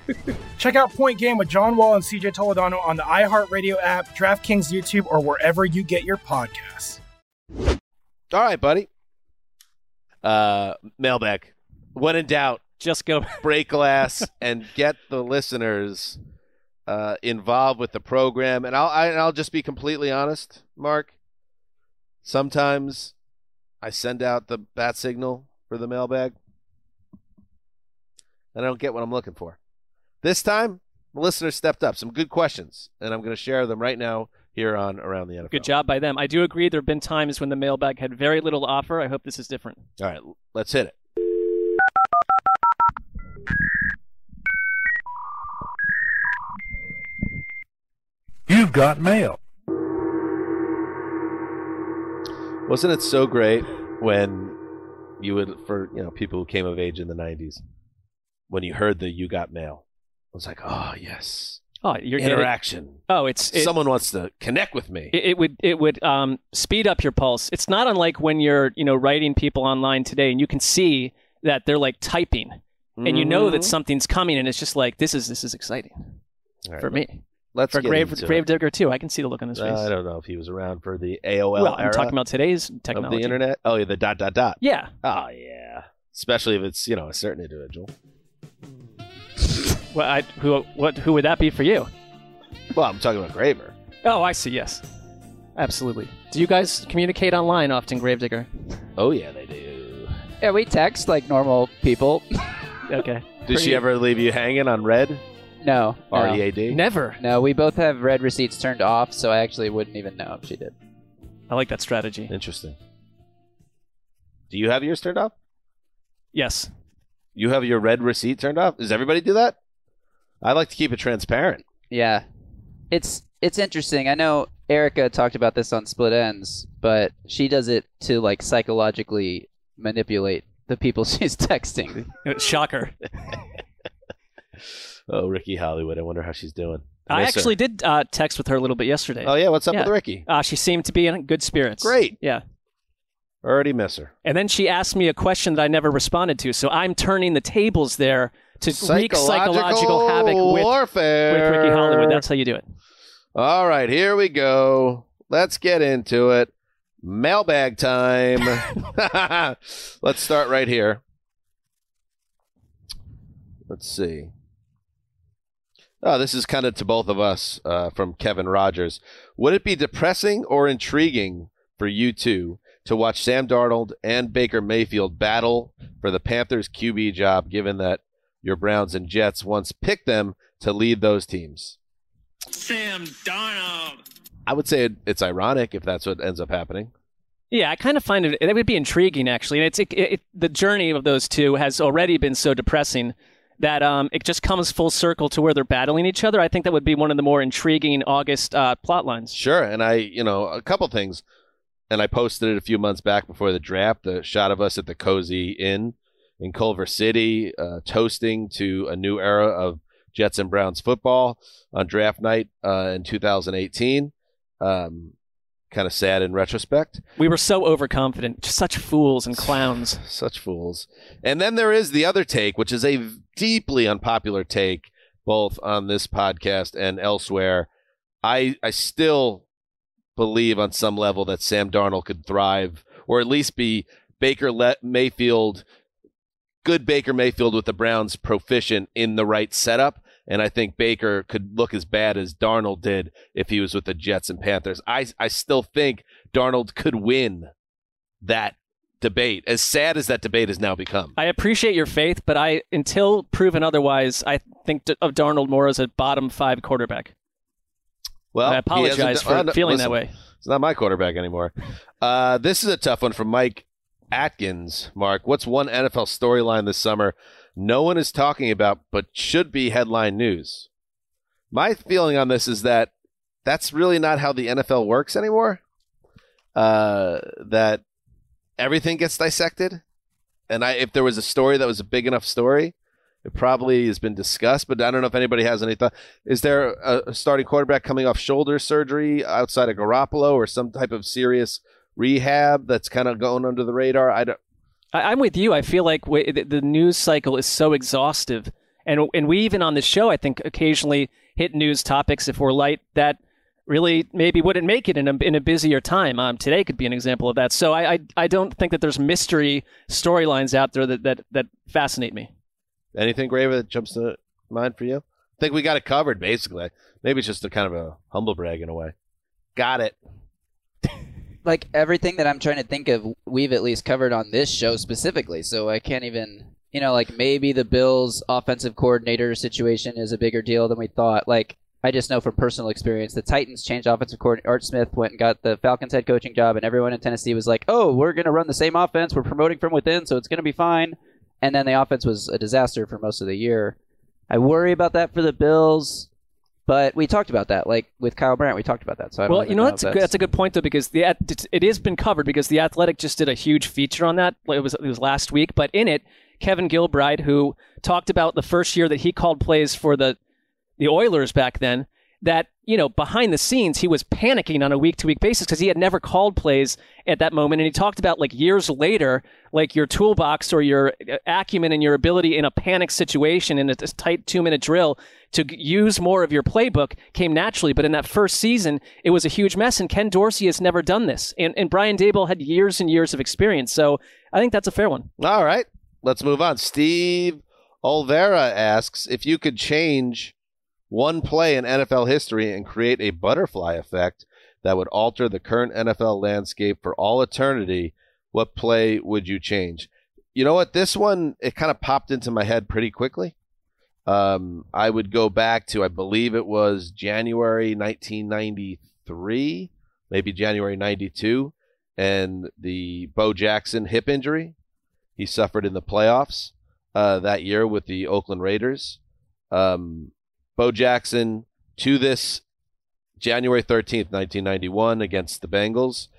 [laughs] Check out Point Game with John Wall and CJ Toledano on the iHeartRadio app, DraftKings YouTube, or wherever you get your podcasts. All right, buddy. Uh, mailbag. When in doubt, just go [laughs] break glass and get the listeners uh, involved with the program. And I'll I, and I'll just be completely honest, Mark. Sometimes I send out the bat signal for the mailbag, and I don't get what I'm looking for. This time, the listeners stepped up. Some good questions, and I'm going to share them right now here on Around the NFL. Good job by them. I do agree there have been times when the mailbag had very little to offer. I hope this is different. All right, let's hit it. You've got mail. Wasn't it so great when you would, for you know, people who came of age in the '90s, when you heard the "You Got Mail"? I was like, oh yes, Oh, you're interaction. Oh, it's it, Someone wants to connect with me. It, it would it would um, speed up your pulse. It's not unlike when you're you know writing people online today, and you can see that they're like typing, and you know that Mhm. something's coming, and it's just like this is this is exciting right, for me. Let's for Grave it. Gravedigger too. I can see the look on his face. Uh, I don't know if he was around for the AOL well, I'm talking about today's of technology. the internet. Oh, yeah, the dot dot dot. Yeah. Oh yeah. Especially if it's you know a certain individual. Well, I, who what who would that be for you? Well, I'm talking about Graver. Oh, I see. Yes, absolutely. Do you guys communicate online often, Gravedigger? Oh yeah, they do. Yeah, we text like normal people. [laughs] okay. Did she ever leave you hanging on read? No. no. R E A D. Never. No, we both have read receipts turned off, so I actually wouldn't even know if she did. I like that strategy. Interesting. Do you have yours turned off? Yes. You have your read receipt turned off? Does everybody do that? I like to keep it transparent. Yeah. It's it's interesting. I know Erica talked about this on Split Ends, but she does it to like psychologically manipulate the people [laughs] she's texting. [laughs] Shocker. [laughs] Oh, Ricky Hollywood. I wonder how she's doing. I Miss her. actually did uh, text with her a little bit yesterday. Oh yeah, what's up with Ricky? Uh, she seemed to be in good spirits. Great. Yeah. Already miss her. And then she asked me a question that I never responded to. So I'm turning the tables there to wreak psychological havoc with, warfare. with Ricky Hollywood. That's how you do it. All right, here we go. Let's get into it. Mailbag time. [laughs] [laughs] Let's start right here. Let's see. Oh, this is kind of to both of us uh, from Kevin Rogers. Would it be depressing or intriguing for you two to watch Sam Darnold and Baker Mayfield battle for the Panthers QB job, given that your Browns and Jets once picked them to lead those teams? Sam Darnold. I would say it, it's ironic if that's what ends up happening. Yeah, I kind of find it. It would be intriguing, actually. And it's it, it, the journey of those two has already been so depressing that um, it just comes full circle to where they're battling each other. I think that would be one of the more intriguing August uh, plot lines. Sure, and I, you know, a couple things, and I posted it a few months back before the draft. The shot of us at the Cozy Inn in Culver City, uh, toasting to a new era of Jets and Browns football on draft night uh, in 2018. Um, kind of sad in retrospect. We were so overconfident, just such fools and clowns. [sighs] Such fools. And then there is the other take, which is a deeply unpopular take, both on this podcast and elsewhere. I I still believe on some level that Sam Darnold could thrive, or at least be Baker Mayfield, good Baker Mayfield with the Browns proficient in the right setup. And I think Baker could look as bad as Darnold did if he was with the Jets and Panthers. I I still think Darnold could win that debate, as sad as that debate has now become. I appreciate your faith, but I, until proven otherwise, I think of Darnold more as a bottom five quarterback. Well, I apologize for feeling that way. It's not my quarterback anymore. Uh, this is a tough one from Mike Atkins. Mark, what's one NFL storyline this summer no one is talking about, but should be headline news? My feeling on this is that that's really not how the NFL works anymore. Uh, that everything gets dissected, and I if there was a story that was a big enough story, it probably has been discussed. But I don't know if anybody has any thought. Is there a, a starting quarterback coming off shoulder surgery outside of Garoppolo or some type of serious rehab that's kind of going under the radar? I don't. I, I'm with you. I feel like w- the, the news cycle is so exhaustive, and and we even on the show, I think, occasionally hit news topics if we're light that really maybe wouldn't make it in a in a busier time. Um, today could be an example of that. So I I, I don't think that there's mystery storylines out there that, that that fascinate me. Anything, Graver, that jumps to mind for you? I think we got it covered, basically. Maybe it's just a kind of a humble brag in a way. Got it. Like everything that I'm trying to think of, we've at least covered on this show specifically. So I can't even, you know, like maybe the Bills' offensive coordinator situation is a bigger deal than we thought. Like I just know from personal experience, the Titans changed offensive coordinator. Art Smith went and got the Falcons head coaching job, and everyone in Tennessee was like, "Oh, we're going to run the same offense. We're promoting from within, so it's going to be fine." And then the offense was a disaster for most of the year. I worry about that for the Bills. But we talked about that, like with Kyle Brandt, we talked about that. So I don't well, you know, know that's if a, good, that's a good point though because the it, it has been covered because the Athletic just did a huge feature on that. It was it was last week, but in it, Kevin Gilbride, who talked about the first year that he called plays for the the Oilers back then, that you know behind the scenes he was panicking on a week to week basis because he had never called plays at that moment. And he talked about like years later like your toolbox or your uh, acumen and your ability in a panic situation in a tight two minute drill to use more of your playbook came naturally. But in that first season it was a huge mess and ken dorsey has never done this. And, and brian Daboll had years and years of experience. So i think that's a fair one. All right, let's move on. Steve Olvera asks if you could change one play in NFL history and create a butterfly effect that would alter the current NFL landscape for all eternity, what play would you change? You know what? This one, it kind of popped into my head pretty quickly. Um, I would go back to, I believe it was January 1993, maybe January 92, and the Bo Jackson hip injury he suffered in the playoffs uh, that year with the Oakland Raiders. Um, Bo Jackson to this January 13th, 1991, against the Bengals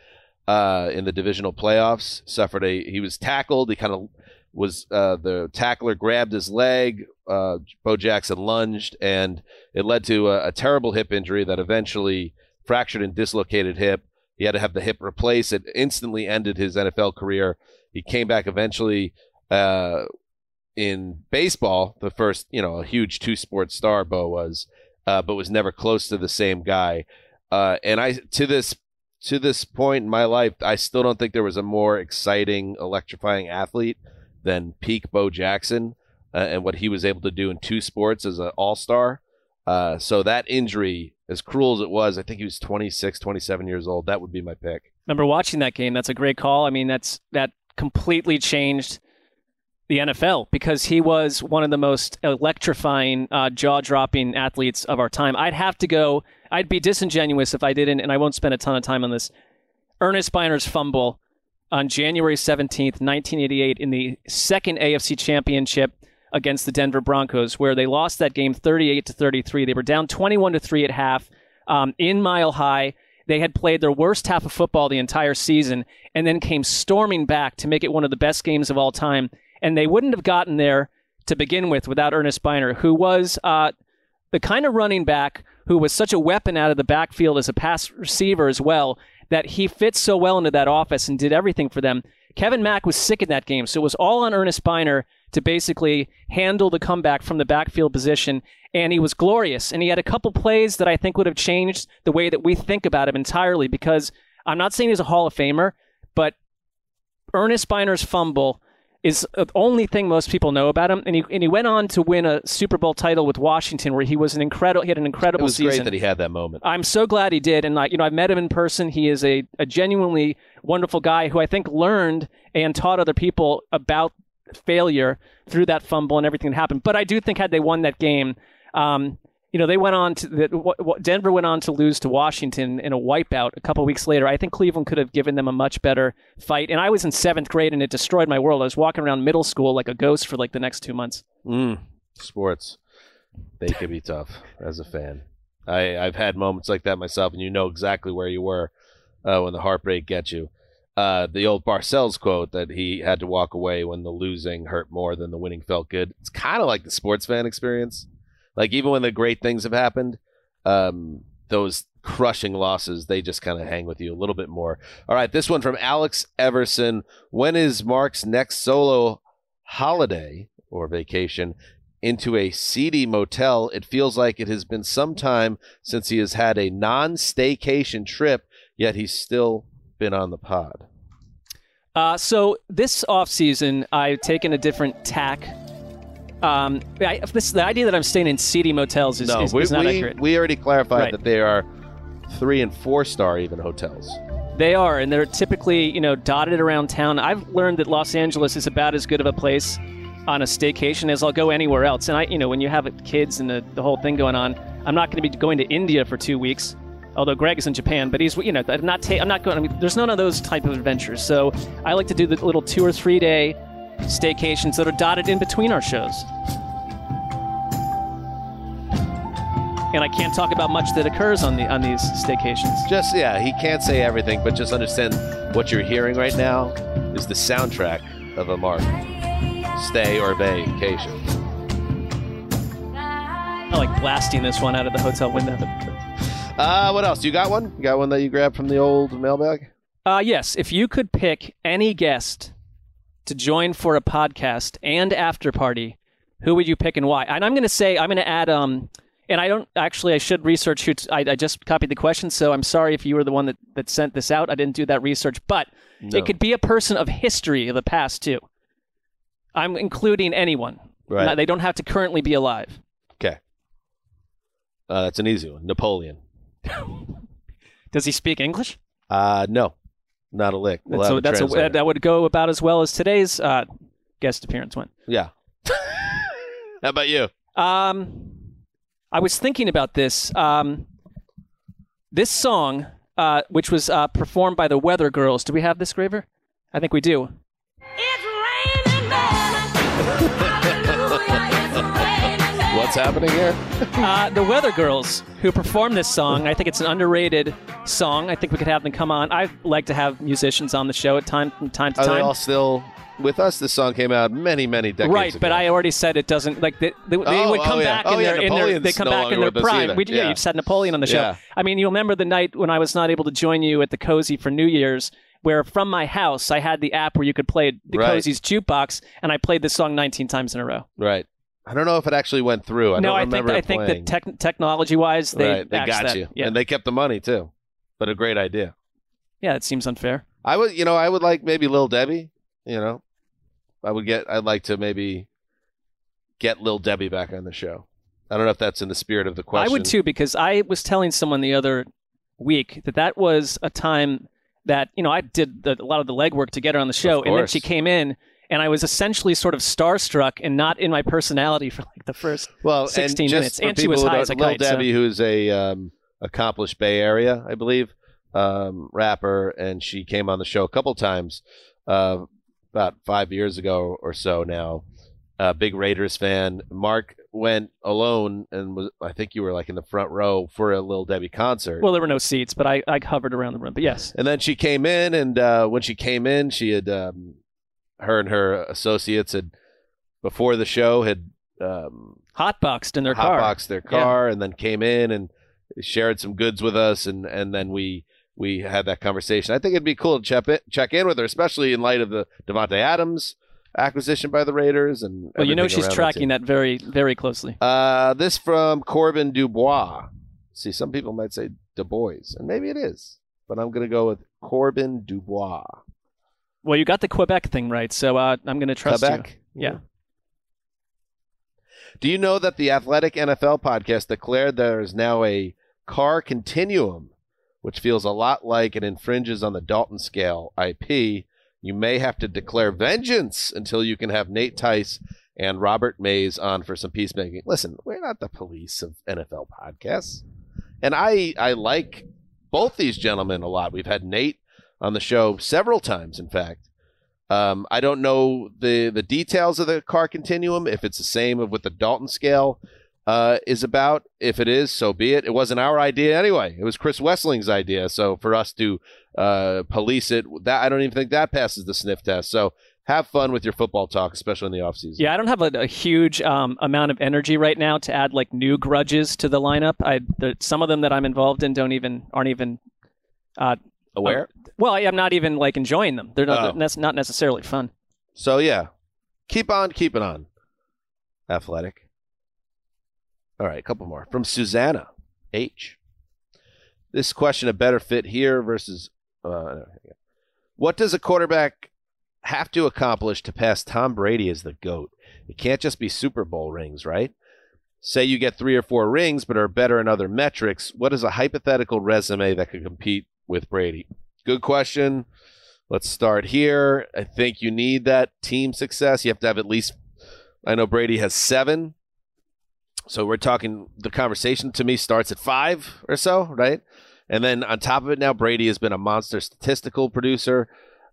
uh, in the divisional playoffs, suffered a. He was tackled. He kind of was uh, the tackler grabbed his leg. Uh, Bo Jackson lunged, and it led to a, a terrible hip injury that eventually fractured and dislocated hip. He had to have the hip replaced. It instantly ended his NFL career. He came back eventually uh, in baseball. The first, you know, a huge two sport star Bo was, uh, but was never close to the same guy. Uh, and I to this to this point in my life, I still don't think there was a more exciting, electrifying athlete than peak Bo Jackson uh, and what he was able to do in two sports as an all star. Uh, so that injury, as cruel as it was, I think he was 26, 27 years old. That would be my pick. remember watching that game. That's a great call. I mean, that's that completely changed the NFL because he was one of the most electrifying, uh, jaw-dropping athletes of our time. I'd have to go. I'd be disingenuous if I didn't, and I won't spend a ton of time on this. Earnest Byner's fumble on January 17th, 1988, in the second AFC Championship against the Denver Broncos, where they lost that game 38 to 33. They were down 21 to three at half um, in Mile High. They had played their worst half of football the entire season, and then came storming back to make it one of the best games of all time. And they wouldn't have gotten there to begin with without Earnest Byner, who was uh, the kind of running back who was such a weapon out of the backfield as a pass receiver as well that he fits so well into that office and did everything for them. Kevin Mack was sick in that game, so it was all on Earnest Byner to basically handle the comeback from the backfield position, and he was glorious. And he had a couple plays that I think would have changed the way that we think about him entirely. Because I'm not saying he's a Hall of Famer, but Earnest Byner's fumble is the only thing most people know about him. And he and he went on to win a Super Bowl title with Washington, where he was an incredible. He had an It incredible was season. great that he had that moment. I'm so glad he did, and like you know, I've met him in person. He is a, a genuinely wonderful guy who I think learned and taught other people about failure through that fumble and everything that happened. But I do think had they won that game, um, you know, they went on to the, Denver went on to lose to Washington in a wipeout a couple weeks later. I think Cleveland could have given them a much better fight. And I was in seventh grade, and it destroyed my world. I was walking around middle school like a ghost for like the next two months. Mm, sports. They can be tough as a fan. I, I've had moments like that myself, and you know exactly where you were uh, when the heartbreak gets you. Uh, the old Parcells quote that he had to walk away when the losing hurt more than the winning felt good. It's kind of like the sports fan experience. Like even when the great things have happened, um, those crushing losses they just kind of hang with you a little bit more. All right, this one from Alex Everson. When is Mark's next solo holiday or vacation? Into a seedy motel. It feels like it has been some time since he has had a non staycation trip, yet he's still been on the pod. Uh, so this off season, I've taken a different tack. Um, I, this, the idea that I'm staying in seedy motels is, no, is, we, is not we, accurate. we already clarified Right. that they are three and four star even hotels. They are, and they're typically, you know, dotted around town. I've learned that Los Angeles is about as good of a place on a staycation as I'll go anywhere else. And I, you know, when you have kids and the, the whole thing going on, I'm not going to be going to India for two weeks. Although Greg is in Japan, but he's, you know, I'm not. Ta- I'm not going. I mean, there's none of those type of adventures. So I like to do the little two or three day staycations that are dotted in between our shows. And I can't talk about much that occurs on the on these staycations. Just yeah, he can't say everything, but just understand what you're hearing right now is the soundtrack of a Mark stay or vacation. I like blasting this one out of the hotel window. Uh, what else? You got one? You got one that you grabbed from the old mailbag? Uh, yes, if you could pick any guest to join for a podcast and after party, who would you pick and why? And I'm going to say I'm going to add um, and I don't actually I should research who I, I just copied the question, so I'm sorry if you were the one that that sent this out. I didn't do that research, but No. it could be a person of history of the past too. I'm including anyone. Right. Not- they don't have to currently be alive. Okay. Uh, that's an easy one. Napoleon. Does he speak English? Uh, no, not a lick. We'll That's a- a that's a, that would go about as well as today's uh, guest appearance went. yeah. [laughs] How about you? Um, I was thinking about this. Um, this song, uh, which was uh, performed by the Weather Girls. Do we have this, Graver? I think we do. What's happening here? [laughs] uh, the Weather Girls, who performed this song, I think it's an underrated song. I think we could have them come on. I like to have musicians on the show at time from time to Are time. they all still with us? This song came out many, many decades right, ago. but I already said it doesn't like they, they, they Oh, would come oh, yeah. back Oh, in yeah, their in their they come no back in their prime. We, yeah. Yeah. you've said Napoleon on the show. Yeah. I mean, you remember the night when I was not able to join you at the Cozy for New Year's, where from my house I had the app where you could play the Right. Cozy's jukebox, and I played this song 19 times in a row. Right. I don't know if it actually went through. I no, don't I think I think that tech, technology wise, they right, they got that. you, Yeah, and they kept the money too. But a great idea. yeah, it seems unfair. I would, you know, I would like maybe Lil Debbie. You know, I would get. I'd like to maybe get Lil Debbie back on the show. I don't know if that's in the spirit of the question. I would too because I was telling someone the other week that that was a time that you know I did the, a lot of the legwork to get her on the show, and then she came in, and I was essentially sort of starstruck and not in my personality for like the first well, sixteen and minutes, and she was high as a Lil kite. so- Debbie, who's a um, accomplished Bay Area, I believe, um, rapper, and she came on the show a couple times, uh, about five years ago or so now. Uh, big Raiders fan. Mark went alone, and was I think you were like in the front row for a Lil Debbie concert. Well, there were no seats, but I, I hovered around the room. But yes, And then she came in, and uh, when she came in, she had um, her and her associates had before the show had um, hotboxed in their car. hotboxed their car, and then came in and shared some goods with us, and and then we we had that conversation. I think it'd be cool to check in, check in with her, especially in light of the Davante Adams acquisition by the Raiders, and Well, you know she's tracking team. that very very closely. Uh, this from Corbin Dubois. See, some people might say Du Bois, and maybe it is, but I'm going to go with Corbin Dubois. Well, you got the Quebec thing right, so uh, I'm going to trust Quebec? you. Yeah. Do you know that the Athletic NFL podcast declared there is now a car continuum, which feels a lot like it infringes on the Dalton scale IP? You may have to declare vengeance until you can have Nate Tice and Robert Mays on for some peacemaking. Listen, we're not the police of NFL podcasts. And I I like both these gentlemen a lot. We've had Nate on the show several times, in fact. Um, I don't know the the details of the car continuum, if it's the same of with the Dalton scale, uh, is about. If it is, so be it. It wasn't our idea anyway. It was Chris Wesseling's idea. So for us to uh, police it, that I don't even think that passes the sniff test. So have fun with your football talk, especially in the offseason. Yeah, I don't have a, a huge um, amount of energy right now to add like new grudges to the lineup. I some of them that I'm involved in don't even aren't even uh, aware. well, I, am not even like enjoying them. They're not Oh. that's not necessarily fun. So yeah, keep on keeping on. Athletic. All right, a couple more from Susanna H. This question a better fit here versus uh, what does a quarterback have to accomplish to pass Tom Brady as the goat? It can't just be Super Bowl rings, right? Say you get three or four rings, but are better in other metrics. What is a hypothetical resume that could compete with Brady? Good question. Let's start here. I think you need that team success. You have to have at least, I know Brady has seven. So we're talking, the conversation to me starts at five or so, right? And then on top of it, now Brady has been a monster statistical producer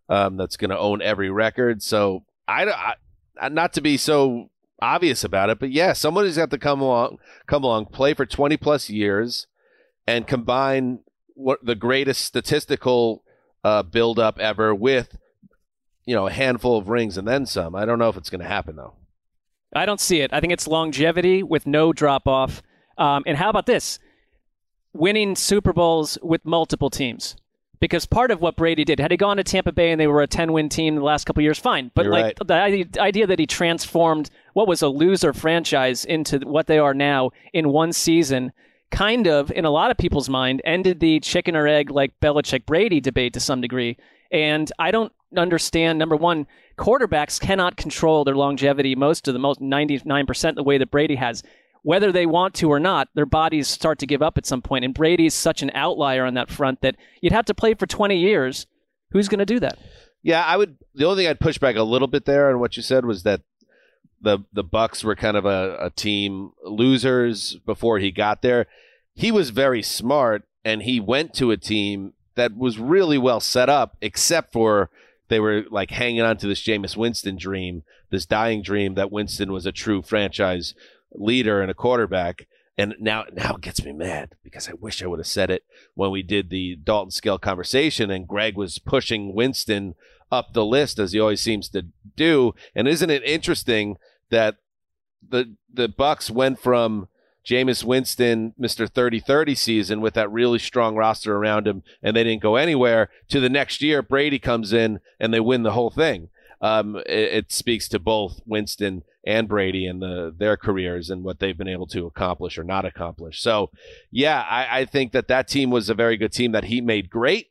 um, that's going to own every record. So I, I, not to be so obvious about it, but yeah, somebody's got to come along, come along, play for 20 plus years and combine what the greatest statistical uh, build up ever with you know a handful of rings and then some. I don't know if it's going to happen though. I don't see it. I think it's longevity with no drop off. Um, and how about this? Winning Super Bowls with multiple teams. Because part of what Brady did, had he gone to Tampa Bay and they were a 10 win team the last couple of years, fine. But You're like right. the idea that he transformed what was a loser franchise into what they are now in one season, kind of, in a lot of people's mind, ended the chicken or egg like Belichick Brady debate to some degree. And I don't understand, number one, quarterbacks cannot control their longevity most of the most 99% the way that Brady has. Whether they want to or not, their bodies start to give up at some point. And Brady's such an outlier on that front that you'd have to play for 20 years. Who's going to do that? Yeah, I would. The only thing I'd push back a little bit there on what you said was that the the Bucks were kind of a, a team losers before he got there. He was very smart, and he went to a team that was really well set up, except for they were like hanging on to this Jameis Winston dream, this dying dream that Winston was a true franchise leader and a quarterback. And now, now it gets me mad because I wish I would have said it when we did the Dalton Scale conversation, and Greg was pushing Winston up the list as he always seems to do. And isn't it interesting that the the Bucks went from Jameis Winston, Mr. 30-30 season with that really strong roster around him, and they didn't go anywhere. To the next year, Brady comes in and they win the whole thing. Um, it, it speaks to both Winston and Brady and the, their careers and what they've been able to accomplish or not accomplish. So, yeah, I, I think that that team was a very good team that he made great.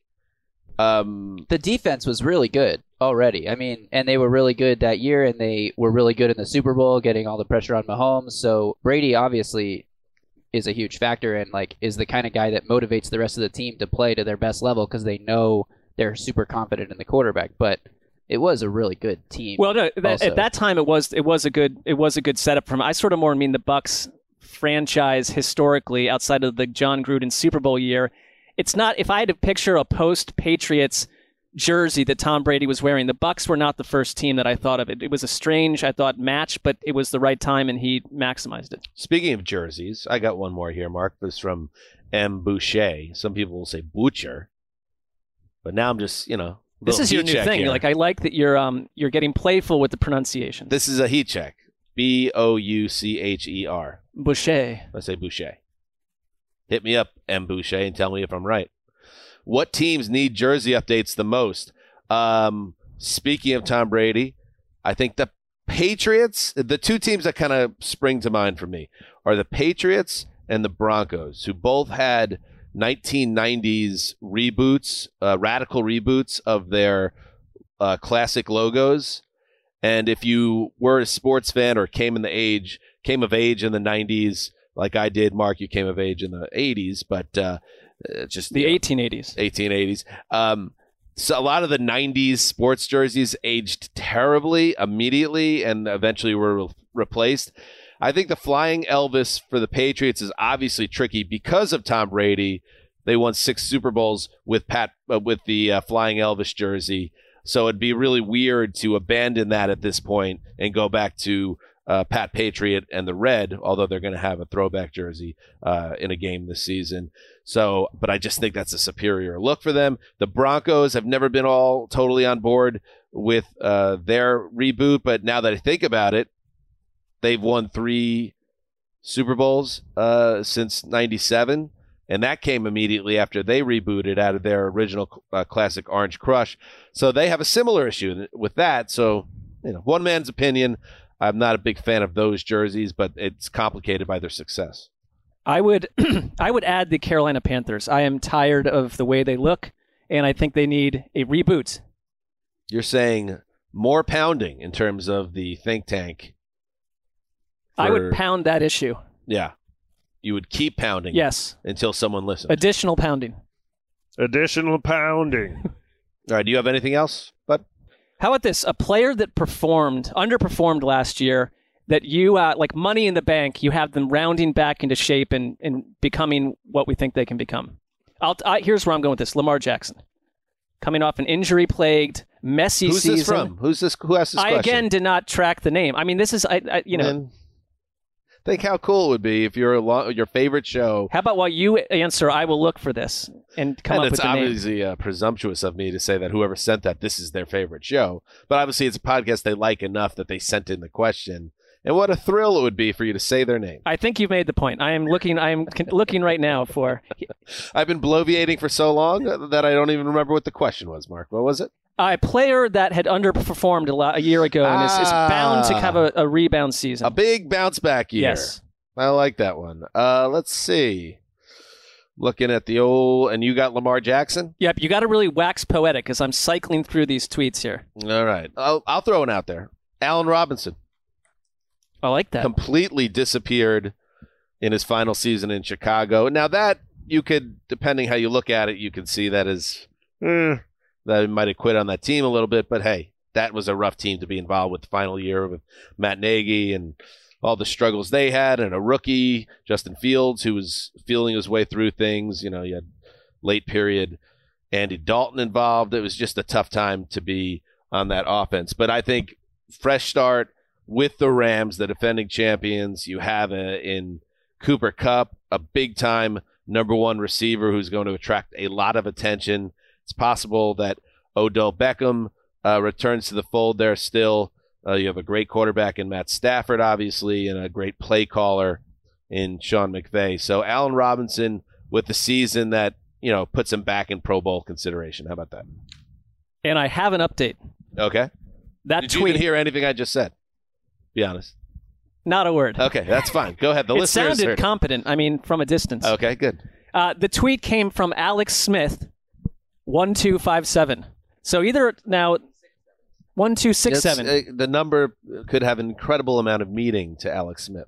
Um, the defense was really good already. I mean, and they were really good that year, and they were really good in the Super Bowl, getting all the pressure on Mahomes. So Brady obviously is a huge factor, and like is the kind of guy that motivates the rest of the team to play to their best level because they know they're super confident in the quarterback. But it was a really good team. Well, no, that, at that time it was it was a good it was a good setup for him. I sort of more mean the Bucks franchise historically outside of the Jon Gruden Super Bowl year. It's not if I had to picture a post Patriots jersey that Tom Brady was wearing, the Bucks were not the first team that I thought of. It, it was a strange, I thought, match, but it was the right time and he maximized it. Speaking of jerseys, I got one more here, Mark. This is from M. Boucher. Some people will say Butcher, but now I'm just, you know, This is your new thing. here. Like I like that you're um you're getting playful with the pronunciation. This is a heat check. B O U C H E R. Boucher. I say Boucher. Hit me up, M. Boucher, and tell me if I'm right. What teams need jersey updates the most? Um, speaking of Tom Brady, I think the Patriots, the two teams that kind of spring to mind for me are the Patriots and the Broncos, who both had 1990s reboots, uh, radical reboots of their uh, classic logos. And if you were a sports fan or came in the age, came of age in the 90s, like I did, Mark, you came of age in the 80s, but uh, uh, just The you know, 1880s. 1880s. Um, so a lot of the 90s sports jerseys aged terribly immediately and eventually were re- replaced. I think the flying Elvis for the Patriots is obviously tricky because of Tom Brady. They won six Super Bowls with Pat uh, with the uh, flying Elvis jersey, so it'd be really weird to abandon that at this point and go back to uh, Pat Patriot and the red, although they're going to have a throwback jersey uh, in a game this season. So, but I just think that's a superior look for them. The Broncos have never been all totally on board with uh, their reboot, but now that I think about it, they've won three Super Bowls uh, since '97, and that came immediately after they rebooted out of their original uh, classic Orange Crush. So they have a similar issue with that. So, you know, one man's opinion. I'm not a big fan of those jerseys, but it's complicated by their success. I would [clears throat] I would add the Carolina Panthers. I am tired of the way they look, and I think they need a reboot. You're saying more pounding in terms of the think tank. I would pound that issue. Yeah. You would keep pounding. Yes. Until someone listens. Additional pounding. Additional pounding. [laughs] All right. Do you have anything else? But How about this? A player that performed, underperformed last year, that you, uh, like money in the bank, you have them rounding back into shape and, and becoming what we think they can become. I'll, I, here's where I'm going with this Lamar Jackson. Coming off an injury plagued, messy who's season. Who's this from? Who's this? Who asked this question? I question? again did not track the name. I mean, this is, I, I you know. Man, think how cool it would be if your lo- your favorite show. How about while you answer, I will look for this and come and up with the name. obviously uh, presumptuous of me to say that whoever sent that this is their favorite show, but obviously it's a podcast they like enough that they sent in the question. And what a thrill it would be for you to say their name. I think you've made the point. I am looking. I am looking right now for [laughs] I've been bloviating for so long that I don't even remember what the question was. Mark, what was it? A player that had underperformed a, lot, a year ago and is, is bound to Ah. have a, a rebound season. A big bounce back year. Yes. I like that one. Uh, let's see. Looking at the old, and you got Lamar Jackson. Yep, you got to really wax poetic as I'm cycling through these tweets here. All right, I'll, I'll throw one out there. Allen Robinson I like that. completely disappeared in his final season in Chicago. Now that you could, depending how you look at it, you can see that as eh, that he might have quit on that team a little bit. But hey, that was a rough team to be involved with the final year with Matt Nagy and all the struggles they had, and a rookie Justin Fields who was feeling his way through things. You know, you had late period Andy Dalton involved. It was just a tough time to be on that offense. But I think fresh start with the Rams, the defending champions. You have a, in Cooper Kupp, a big time number one receiver who's going to attract a lot of attention. It's possible that Odell Beckham uh, returns to the fold there still. Uh, you have a great quarterback in Matt Stafford, obviously, and a great play caller in Sean McVay. So Allen Robinson with the season that you know puts him back in Pro Bowl consideration. How about that? And I have an update. Okay. That Did you tweet, even hear anything I just said? Be honest. not a word. Okay, that's fine. Go ahead. The [laughs] it listeners sounded competent. I mean, from a distance. Okay, good. Uh, the tweet came from Alex Smith, one two five seven. So either now, one two six seven. uh, the number could have an incredible amount of meaning to Alex Smith.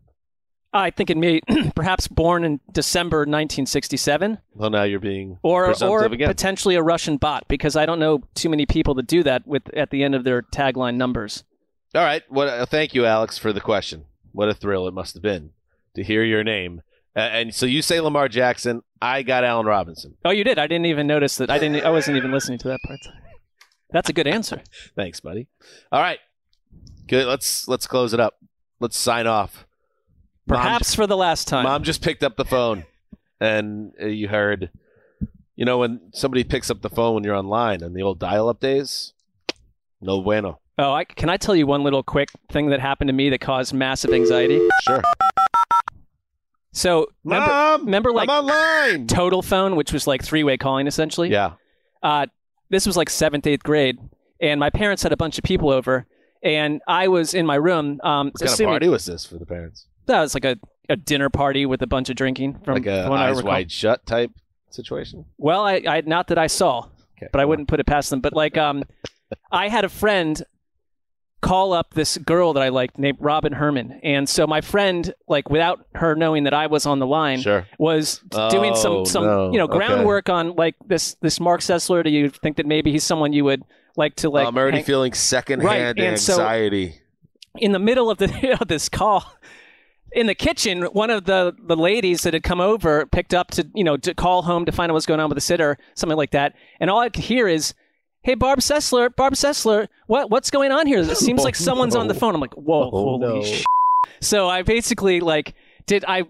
I think it may [clears throat] perhaps born in December 1967, Well, now you're being or or again. potentially a Russian bot, because I don't know too many people that do that with at the end of their tagline numbers. All right. What? Uh, thank you, Alex, for the question. What a thrill it must have been to hear your name. Uh, and so you say Lamar Jackson. I got Allen Robinson. Oh, you did. I didn't even notice that. I didn't. I wasn't even listening to that part. That's a good answer. [laughs] Thanks, buddy. All right. Good. Let's let's close it up. Let's sign off. Perhaps for the last time. Mom just picked up the phone, and uh, you heard, you know, when somebody picks up the phone when you're online in the old dial-up days, no bueno. Oh, I, can I tell you one little quick thing that happened to me that caused massive anxiety? Sure. So, remember, Mom, remember like I'm online. Total Phone, which was like three-way calling essentially. Yeah. Uh, this was like seventh, eighth grade, and my parents had a bunch of people over, and I was in my room. Um, What kind of party was this for the parents? That was like a, a dinner party with a bunch of drinking from Like a from eyes wide shut type situation. Well, I, I not that I saw, but I wouldn't put it past them. But like, um, I had a friend call up this girl that I liked named Robin Herman, and so my friend, like, without her knowing that I was on the line, Sure. was doing Oh, some some no. you know Okay. groundwork on like this this Mark Sessler. Do you think that maybe he's someone you would like to like? I'm already hang- feeling secondhand Right, and so- anxiety. in the middle of the [laughs] of this call in the kitchen one of the the ladies that had come over picked up to you know to call home to find out what's going on with the sitter something like that and all i could hear is hey barb sessler barb sessler what what's going on here it [laughs] seems Oh, like someone's on the phone i'm like whoa Oh, holy no. sh-. So I basically like did I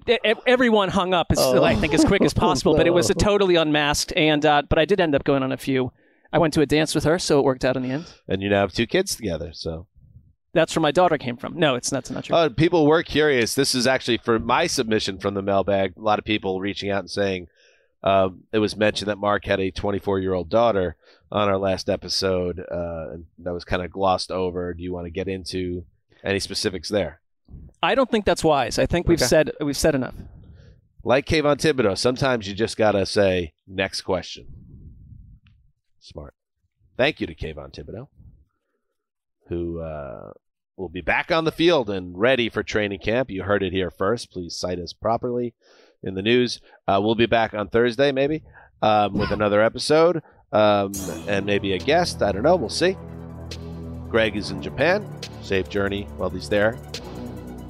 everyone hung up as, Oh. I think as quick as [laughs] possible, but it was a totally unmasked. And uh, but I did end up going on a few. I went to a dance with her, so it worked out in the end. And you now have two kids together, so. That's where my daughter came from. No, it's that's not true. Uh, people were curious. This is actually for my submission from the mailbag. A lot of people reaching out and saying um, it was mentioned that Mark had a 24 year old daughter on our last episode, uh, and that was kind of glossed over. Do you want to get into any specifics there? I don't think that's wise. I think we've Okay. said we've said enough. Like Kayvon Thibodeaux, sometimes you just gotta say next question. Smart. Thank you to Kayvon Thibodeaux, who uh, will be back on the field and ready for training camp. You heard it here first. Please cite us properly in the news. Uh, we'll be back on Thursday, maybe, um, with another episode um, and maybe a guest. I don't know. We'll see. Greg is in Japan. Safe journey while he's there.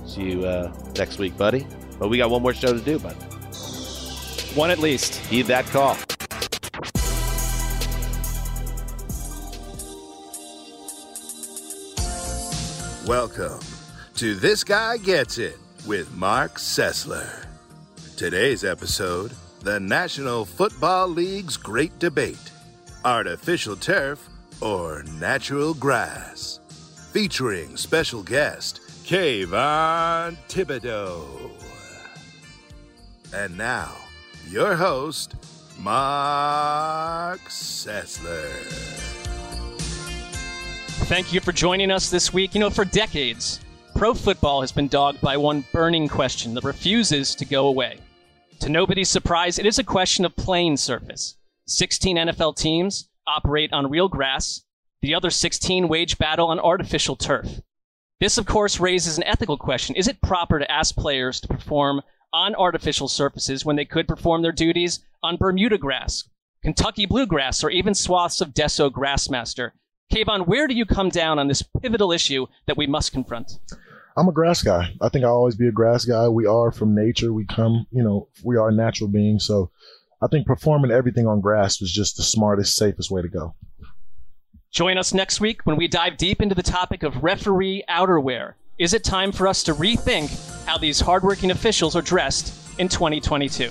See you uh, next week, buddy. But we got one more show to do, bud. One at least. Heed that call. Welcome to This Guy Gets It with Marc Sessler. Today's episode the National Football League's Great Debate Artificial Turf or Natural Grass. Featuring special guest Kayvon Thibodeaux. And now, your host, Marc Sessler. Thank you for joining us this week. You know, for decades, pro football has been dogged by one burning question that refuses to go away. To nobody's surprise, it is a question of playing surface. 16 NFL teams operate on real grass, the other 16 wage battle on artificial turf. This, of course, raises an ethical question. Is it proper to ask players to perform on artificial surfaces when they could perform their duties on Bermuda grass, Kentucky bluegrass, or even swaths of Desso GrassMaster? Kayvon, where do you come down on this pivotal issue that we must confront? I'm a grass guy. I think I'll always be a grass guy. We are from nature. We come, you know, we are natural beings. So I think performing everything on grass was just the smartest, safest way to go. Join us next week when we dive deep into the topic of referee outerwear. Is it time for us to rethink how these hardworking officials are dressed in 2022?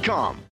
com.